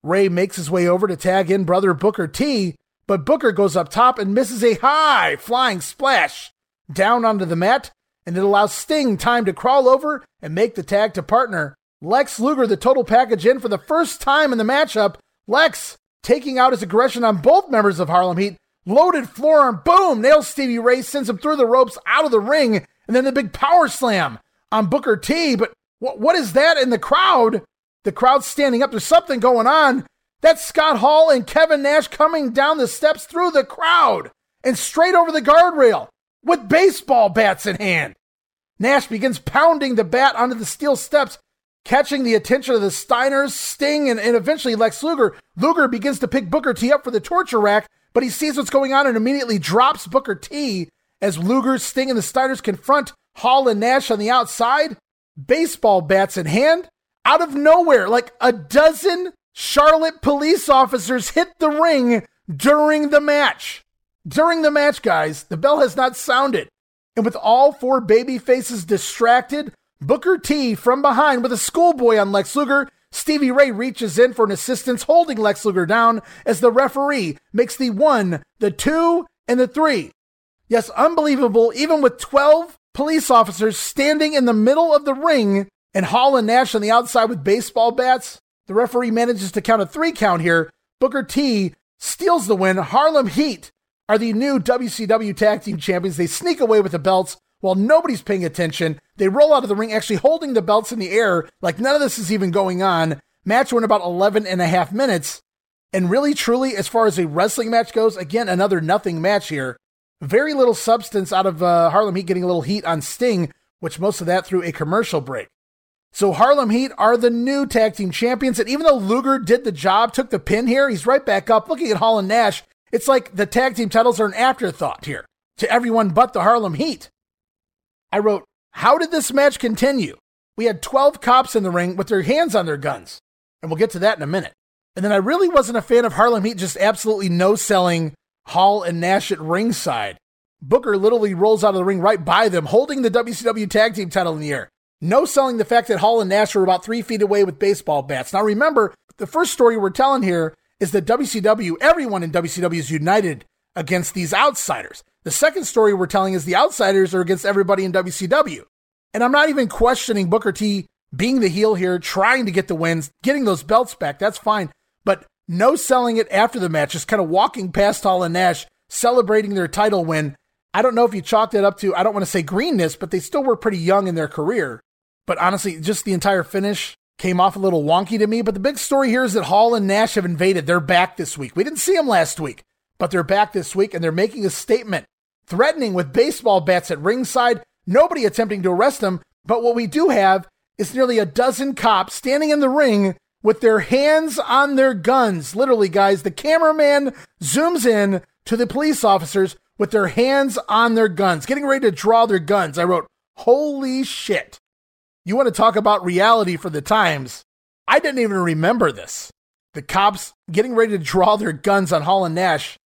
[SPEAKER 1] Ray makes his way over to tag in brother Booker T, but Booker goes up top and misses a high flying splash down onto the mat, and it allows Sting time to crawl over and make the tag to partner. Lex Luger, the total package in for the first time in the matchup. Lex taking out his aggression on both members of Harlem Heat, Loaded forearm, boom, nails Stevie Ray, sends him through the ropes out of the ring, and then the big power slam on Booker T. But what, what is that in the crowd? The crowd standing up. There's something going on. That's Scott Hall and Kevin Nash coming down the steps through the crowd and straight over the guardrail with baseball bats in hand. Nash begins pounding the bat onto the steel steps, catching the attention of the Steiners, Sting, and, and eventually Lex Luger. Luger begins to pick Booker T up for the torture rack, but he sees what's going on and immediately drops Booker T as Luger, Sting, and the Steiners confront Hall and Nash on the outside, baseball bats in hand. Out of nowhere, like a dozen Charlotte police officers hit the ring during the match. During the match, guys, the bell has not sounded. And with all four baby faces distracted, Booker T from behind with a schoolboy on Lex Luger, Stevie Ray reaches in for an assistance, holding Lex Luger down as the referee makes the one, the two, and the three. Yes, unbelievable, even with 12 police officers standing in the middle of the ring and Hall and Nash on the outside with baseball bats. The referee manages to count a three count here. Booker T steals the win. Harlem Heat are the new WCW Tag Team Champions. They sneak away with the belts while nobody's paying attention. They roll out of the ring, actually holding the belts in the air like none of this is even going on. Match went about 11 and a half minutes. And really, truly, as far as a wrestling match goes, again, another nothing match here. Very little substance out of uh, Harlem Heat getting a little heat on Sting, which most of that through a commercial break. So Harlem Heat are the new tag team champions. And even though Luger did the job, took the pin here, he's right back up looking at Hall and Nash. It's like the tag team titles are an afterthought here to everyone but the Harlem Heat. I wrote, How did this match continue? We had 12 cops in the ring with their hands on their guns. And we'll get to that in a minute. And then I really wasn't a fan of Harlem Heat just absolutely no selling Hall and Nash at ringside. Booker literally rolls out of the ring right by them, holding the WCW tag team title in the air. No selling the fact that Hall and Nash were about three feet away with baseball bats. Now remember, the first story we're telling here is that WCW, everyone in WCW is united against these outsiders. The second story we're telling is the outsiders are against everybody in WCW. And I'm not even questioning Booker T being the heel here, trying to get the wins, getting those belts back. That's fine. But no selling it after the match, just kind of walking past Hall and Nash, celebrating their title win. I don't know if you chalked it up to, I don't want to say greenness, but they still were pretty young in their career. But honestly, just the entire finish came off a little wonky to me. But the big story here is that Hall and Nash have invaded. They're back this week. We didn't see them last week, but they're back this week and they're making a statement, threatening with baseball bats at ringside. Nobody attempting to arrest them. But what we do have is nearly a dozen cops standing in the ring with their hands on their guns. Literally, guys, the cameraman zooms in to the police officers with their hands on their guns, getting ready to draw their guns. I wrote, Holy shit. You want to talk about reality for the times? I didn't even remember this. The cops getting ready to draw their guns on Hall and Nash.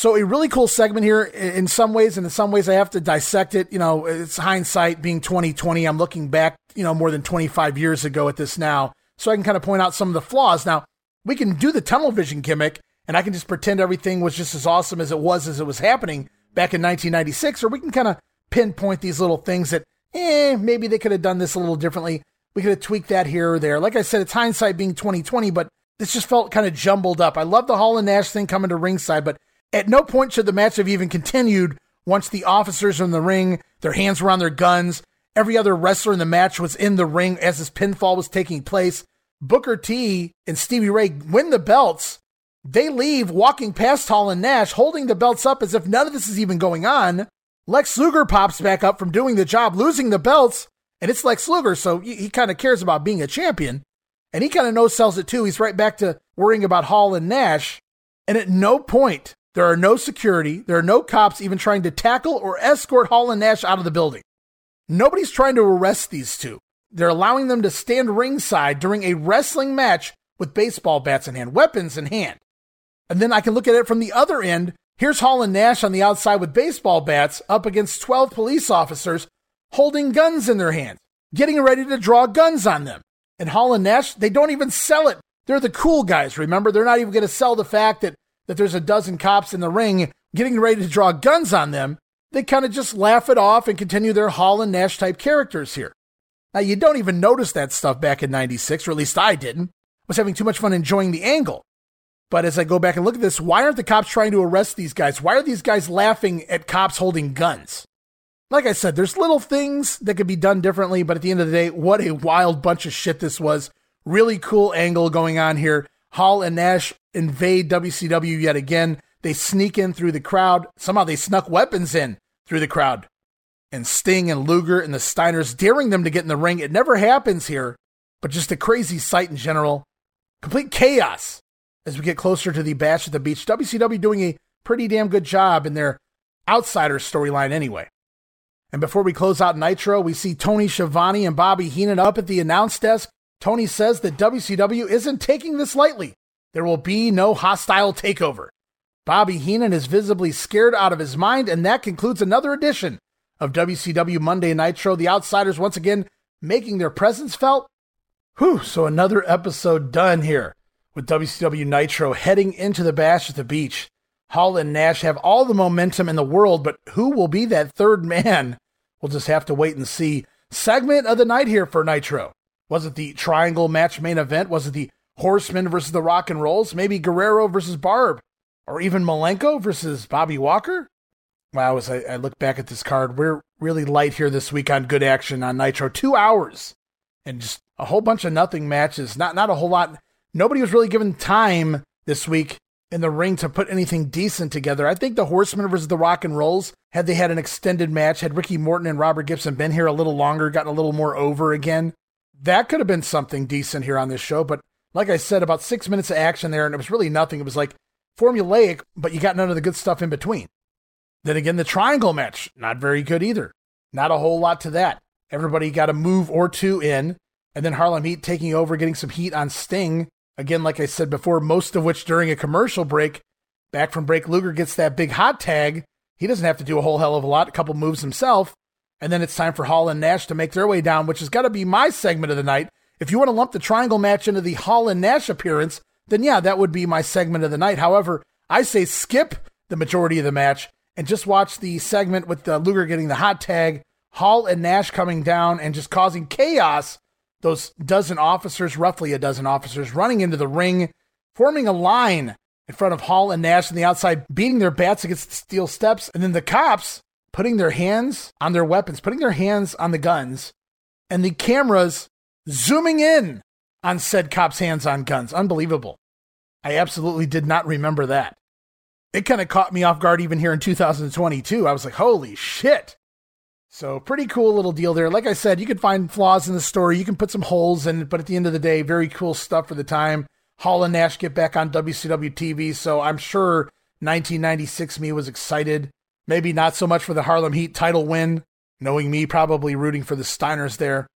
[SPEAKER 1] So a really cool segment here in some ways, and in some ways I have to dissect it. You know, it's hindsight being 2020. I'm looking back, you know, more than 25 years ago at this now. So I can kind of point out some of the flaws. Now, we can do the tunnel vision gimmick, and I can just pretend everything was just as awesome as it was as it was happening back in 1996, or we can kind of pinpoint these little things that eh, maybe they could have done this a little differently. We could have tweaked that here or there. Like I said, it's hindsight being 2020, but this just felt kind of jumbled up. I love the Hall and Nash thing coming to ringside, but at no point should the match have even continued once the officers in the ring, their hands were on their guns. Every other wrestler in the match was in the ring as this pinfall was taking place. Booker T and Stevie Ray win the belts. They leave walking past Hall and Nash, holding the belts up as if none of this is even going on. Lex Luger pops back up from doing the job, losing the belts, and it's Lex Luger, so he, he kind of cares about being a champion. And he kind of no sells it too. He's right back to worrying about Hall and Nash. And at no point, there are no security, there are no cops even trying to tackle or escort Hall and Nash out of the building. Nobody's trying to arrest these two. They're allowing them to stand ringside during a wrestling match with baseball bats in hand, weapons in hand. And then I can look at it from the other end Here's Hall and Nash on the outside with baseball bats up against 12 police officers holding guns in their hands, getting ready to draw guns on them. And Hall and Nash, they don't even sell it. They're the cool guys, remember? They're not even going to sell the fact that, that there's a dozen cops in the ring getting ready to draw guns on them. They kind of just laugh it off and continue their Hall and Nash type characters here. Now, you don't even notice that stuff back in 96, or at least I didn't. I was having too much fun enjoying the angle. But as I go back and look at this, why aren't the cops trying to arrest these guys? Why are these guys laughing at cops holding guns? Like I said, there's little things that could be done differently, but at the end of the day, what a wild bunch of shit this was. Really cool angle going on here. Hall and Nash invade WCW yet again. They sneak in through the crowd. Somehow they snuck weapons in through the crowd. And Sting and Luger and the Steiners daring them to get in the ring. It never happens here, but just a crazy sight in general. Complete chaos as we get closer to the Bash at the Beach. WCW doing a pretty damn good job in their outsider storyline anyway. And before we close out Nitro, we see Tony Schiavone and Bobby Heenan up at the announce desk. Tony says that WCW isn't taking this lightly. There will be no hostile takeover. Bobby Heenan is visibly scared out of his mind, and that concludes another edition of WCW Monday Nitro. The Outsiders once again making their presence felt. Whew, so another episode done here with WCW Nitro heading into the bash at the beach. Hall and Nash have all the momentum in the world, but who will be that third man? We'll just have to wait and see. Segment of the night here for Nitro. Was it the triangle match main event? Was it the Horsemen versus the Rock and Rolls? Maybe Guerrero versus Barb? Or even Malenko versus Bobby Walker? Wow, as I, I look back at this card, we're really light here this week on good action on Nitro. Two hours and just a whole bunch of nothing matches. Not not a whole lot. Nobody was really given time this week in the ring to put anything decent together. I think the Horsemen versus the Rock and Rolls, had they had an extended match, had Ricky Morton and Robert Gibson been here a little longer, gotten a little more over again, that could have been something decent here on this show. But like I said, about six minutes of action there, and it was really nothing. It was like formulaic, but you got none of the good stuff in between. Then again, the triangle match, not very good either. Not a whole lot to that. Everybody got a move or two in, and then Harlem Heat taking over, getting some heat on Sting. Again, like I said before, most of which during a commercial break. Back from break, Luger gets that big hot tag. He doesn't have to do a whole hell of a lot, a couple moves himself. And then it's time for Hall and Nash to make their way down, which has got to be my segment of the night. If you want to lump the triangle match into the Hall and Nash appearance, then yeah, that would be my segment of the night. However, I say skip the majority of the match and just watch the segment with the Luger getting the hot tag, Hall and Nash coming down and just causing chaos. Those dozen officers, roughly a dozen officers, running into the ring, forming a line in front of Hall and Nash on the outside, beating their bats against the steel steps, and then the cops putting their hands on their weapons, putting their hands on the guns, and the cameras zooming in on said cops' hands on guns. Unbelievable. I absolutely did not remember that. It kind of caught me off guard even here in 2022. I was like, holy shit. So, pretty cool little deal there. Like I said, you can find flaws in the story. You can put some holes in it, but at the end of the day, very cool stuff for the time. Hall and Nash get back on WCW TV, so I'm sure 1996 me was excited. Maybe not so much for the Harlem Heat title win, knowing me probably rooting for the Steiners there.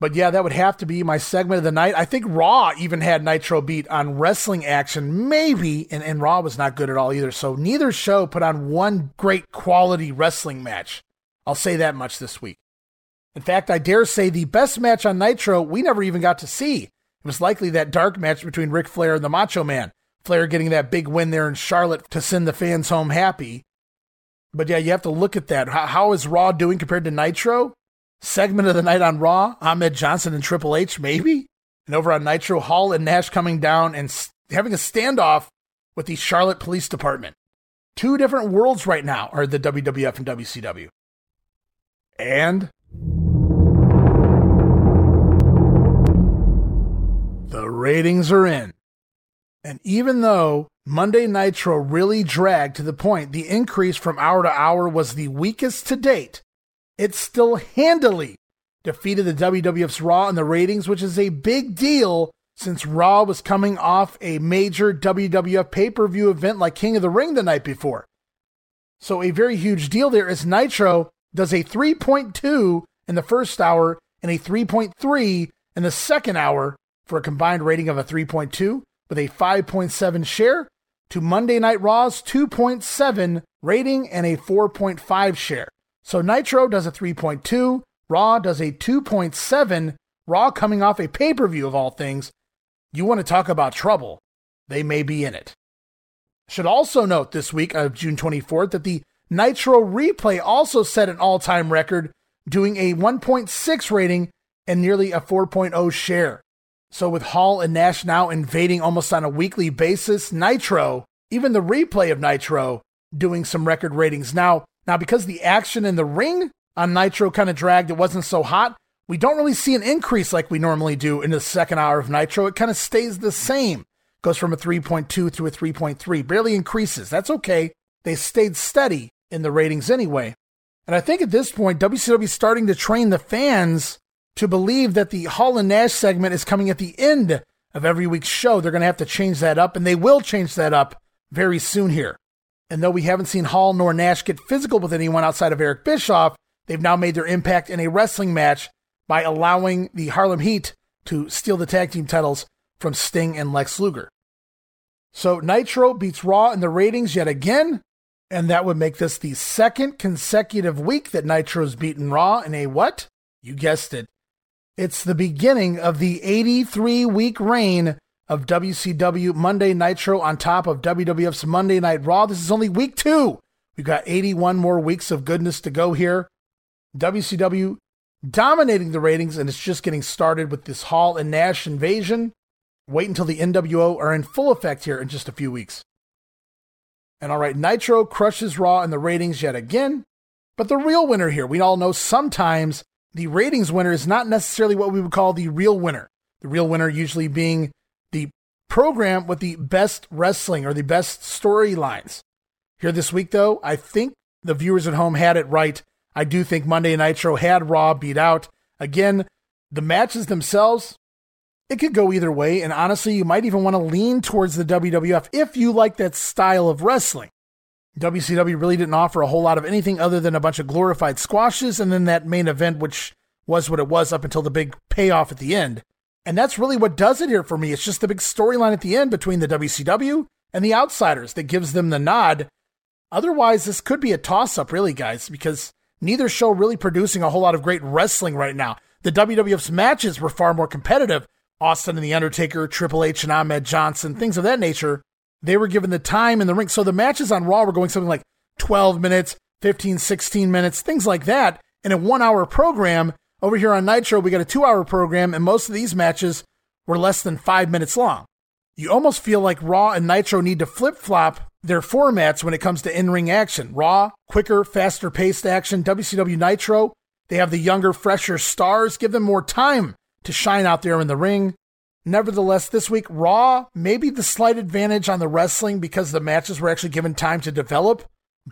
[SPEAKER 1] But yeah, that would have to be my segment of the night. I think Raw even had Nitro beat on wrestling action, maybe, and, and Raw was not good at all either. So neither show put on one great quality wrestling match. I'll say that much this week. In fact, I dare say the best match on Nitro we never even got to see. It was likely that dark match between Ric Flair and the Macho Man. Flair getting that big win there in Charlotte to send the fans home happy. But yeah, you have to look at that. How, how is Raw doing compared to Nitro? Segment of the night on Raw, Ahmed Johnson and Triple H, maybe? And over on Nitro, Hall and Nash coming down and having a standoff with the Charlotte Police Department. Two different worlds right now are the WWF and WCW. And the ratings are in. And even though Monday Nitro really dragged to the point. The increase from hour to hour was the weakest to date, it still handily defeated the WWF's Raw in the ratings, which is a big deal since Raw was coming off a major WWF pay per view event like King of the Ring the night before. So, a very huge deal there is Nitro does a 3.2 in the first hour and a 3.3 in the second hour for a combined rating of a 3.2 with a 5.7 share to Monday Night Raw's 2.7 rating and a 4.5 share. So Nitro does a 3.2, Raw does a 2.7, Raw coming off a pay per view of all things. You want to talk about trouble? They may be in it. Should also note this week of June 24th that the Nitro Replay also set an all time record, doing a 1.6 rating and nearly a 4.0 share. So, with Hall and Nash now invading almost on a weekly basis, Nitro, even the replay of Nitro, doing some record ratings. Now, now, because the action in the ring on Nitro kind of dragged, it wasn't so hot. We don't really see an increase like we normally do in the second hour of Nitro. It kind of stays the same. goes from a 3.2 to a 3.3, barely increases. That's okay. They stayed steady in the ratings anyway. And I think at this point, WCW starting to train the fans to believe that the Hall and Nash segment is coming at the end of every week's show. They're going to have to change that up, and they will change that up very soon here. And though we haven't seen Hall nor Nash get physical with anyone outside of Eric Bischoff, they've now made their impact in a wrestling match by allowing the Harlem Heat to steal the tag team titles from Sting and Lex Luger. So Nitro beats Raw in the ratings yet again, and that would make this the second consecutive week that Nitro's beaten Raw in a what? You guessed it. It's the beginning of the 83 week reign of WCW Monday Nitro on top of WWF's Monday Night Raw. This is only week two. We've got 81 more weeks of goodness to go here. WCW dominating the ratings, and it's just getting started with this Hall and Nash invasion. Wait until the NWO are in full effect here in just a few weeks. And all right, Nitro crushes Raw in the ratings yet again. But the real winner here, we all know sometimes the ratings winner is not necessarily what we would call the real winner. The real winner usually being the program with the best wrestling or the best storylines. Here this week, though, I think the viewers at home had it right. I do think Monday Nitro had Raw beat out. Again, the matches themselves, it could go either way. And honestly, you might even want to lean towards the WWF if you like that style of wrestling. WCW really didn't offer a whole lot of anything other than a bunch of glorified squashes and then that main event, which was what it was up until the big payoff at the end. And that's really what does it here for me. It's just the big storyline at the end between the WCW and the Outsiders that gives them the nod. Otherwise, this could be a toss up, really, guys, because neither show really producing a whole lot of great wrestling right now. The WWF's matches were far more competitive. Austin and The Undertaker, Triple H and Ahmed Johnson, things of that nature. They were given the time in the ring. So the matches on Raw were going something like 12 minutes, 15, 16 minutes, things like that in a one hour program. Over here on Nitro, we got a two hour program, and most of these matches were less than five minutes long. You almost feel like Raw and Nitro need to flip flop their formats when it comes to in ring action. Raw, quicker, faster paced action. WCW Nitro, they have the younger, fresher stars. Give them more time to shine out there in the ring. Nevertheless, this week, Raw maybe the slight advantage on the wrestling because the matches were actually given time to develop,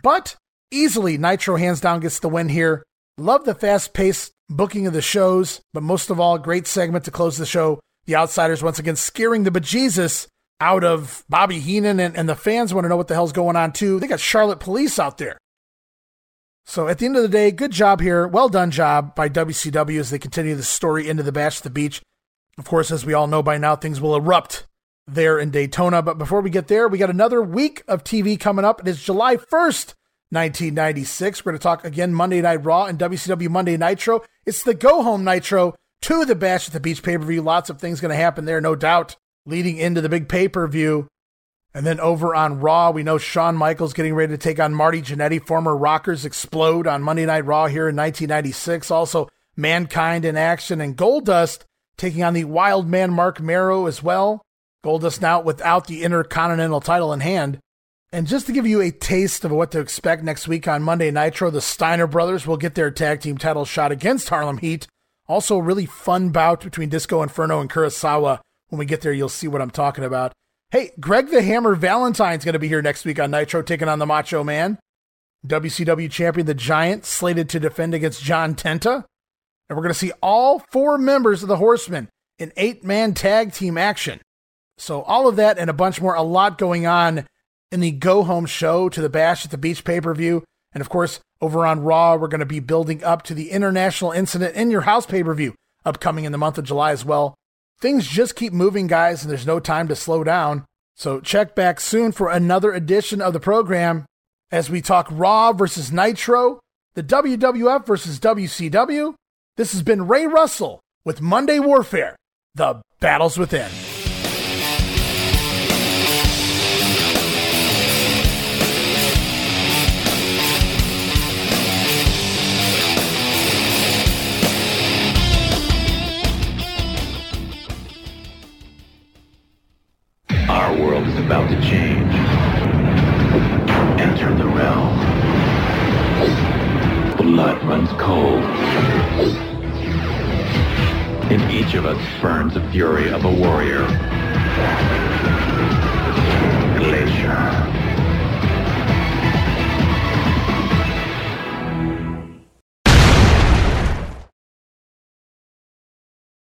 [SPEAKER 1] but easily Nitro hands down gets the win here. Love the fast paced booking of the shows, but most of all, great segment to close the show. The Outsiders once again scaring the bejesus out of Bobby Heenan, and, and the fans want to know what the hell's going on too. They got Charlotte Police out there. So at the end of the day, good job here. Well done job by WCW as they continue the story into the Bash the Beach. Of course, as we all know by now, things will erupt there in Daytona. But before we get there, we got another week of TV coming up. It is July 1st, 1996. We're going to talk again Monday Night Raw and WCW Monday Nitro. It's the go home Nitro to the Bash at the Beach pay per view. Lots of things going to happen there, no doubt, leading into the big pay per view. And then over on Raw, we know Shawn Michaels getting ready to take on Marty Jannetty. Former Rockers explode on Monday Night Raw here in 1996. Also, Mankind in action and Goldust taking on the wild man Marc Mero as well. Goldust now without the Intercontinental title in hand. And just to give you a taste of what to expect next week on Monday Nitro, the Steiner brothers will get their tag team title shot against Harlem Heat. Also, a really fun bout between Disco Inferno and Kurasawa. When we get there, you'll see what I'm talking about. Hey, Greg the Hammer Valentine's going to be here next week on Nitro, taking on the Macho Man. WCW champion The Giant slated to defend against John Tenta. And we're going to see all four members of the Horsemen in eight man tag team action. So, all of that and a bunch more, a lot going on in the go home show to the Bash at the Beach pay per view. And of course, over on Raw, we're going to be building up to the International Incident in Your House pay per view upcoming in the month of July as well. Things just keep moving, guys, and there's no time to slow down. So, check back soon for another edition of the program as we talk Raw versus Nitro, the WWF versus WCW, this has been Ray Russell with Monday Warfare The Battles Within.
[SPEAKER 5] Our world is about to change. Enter the realm. Blood runs cold. In each of us burns the fury of a warrior. Glacier.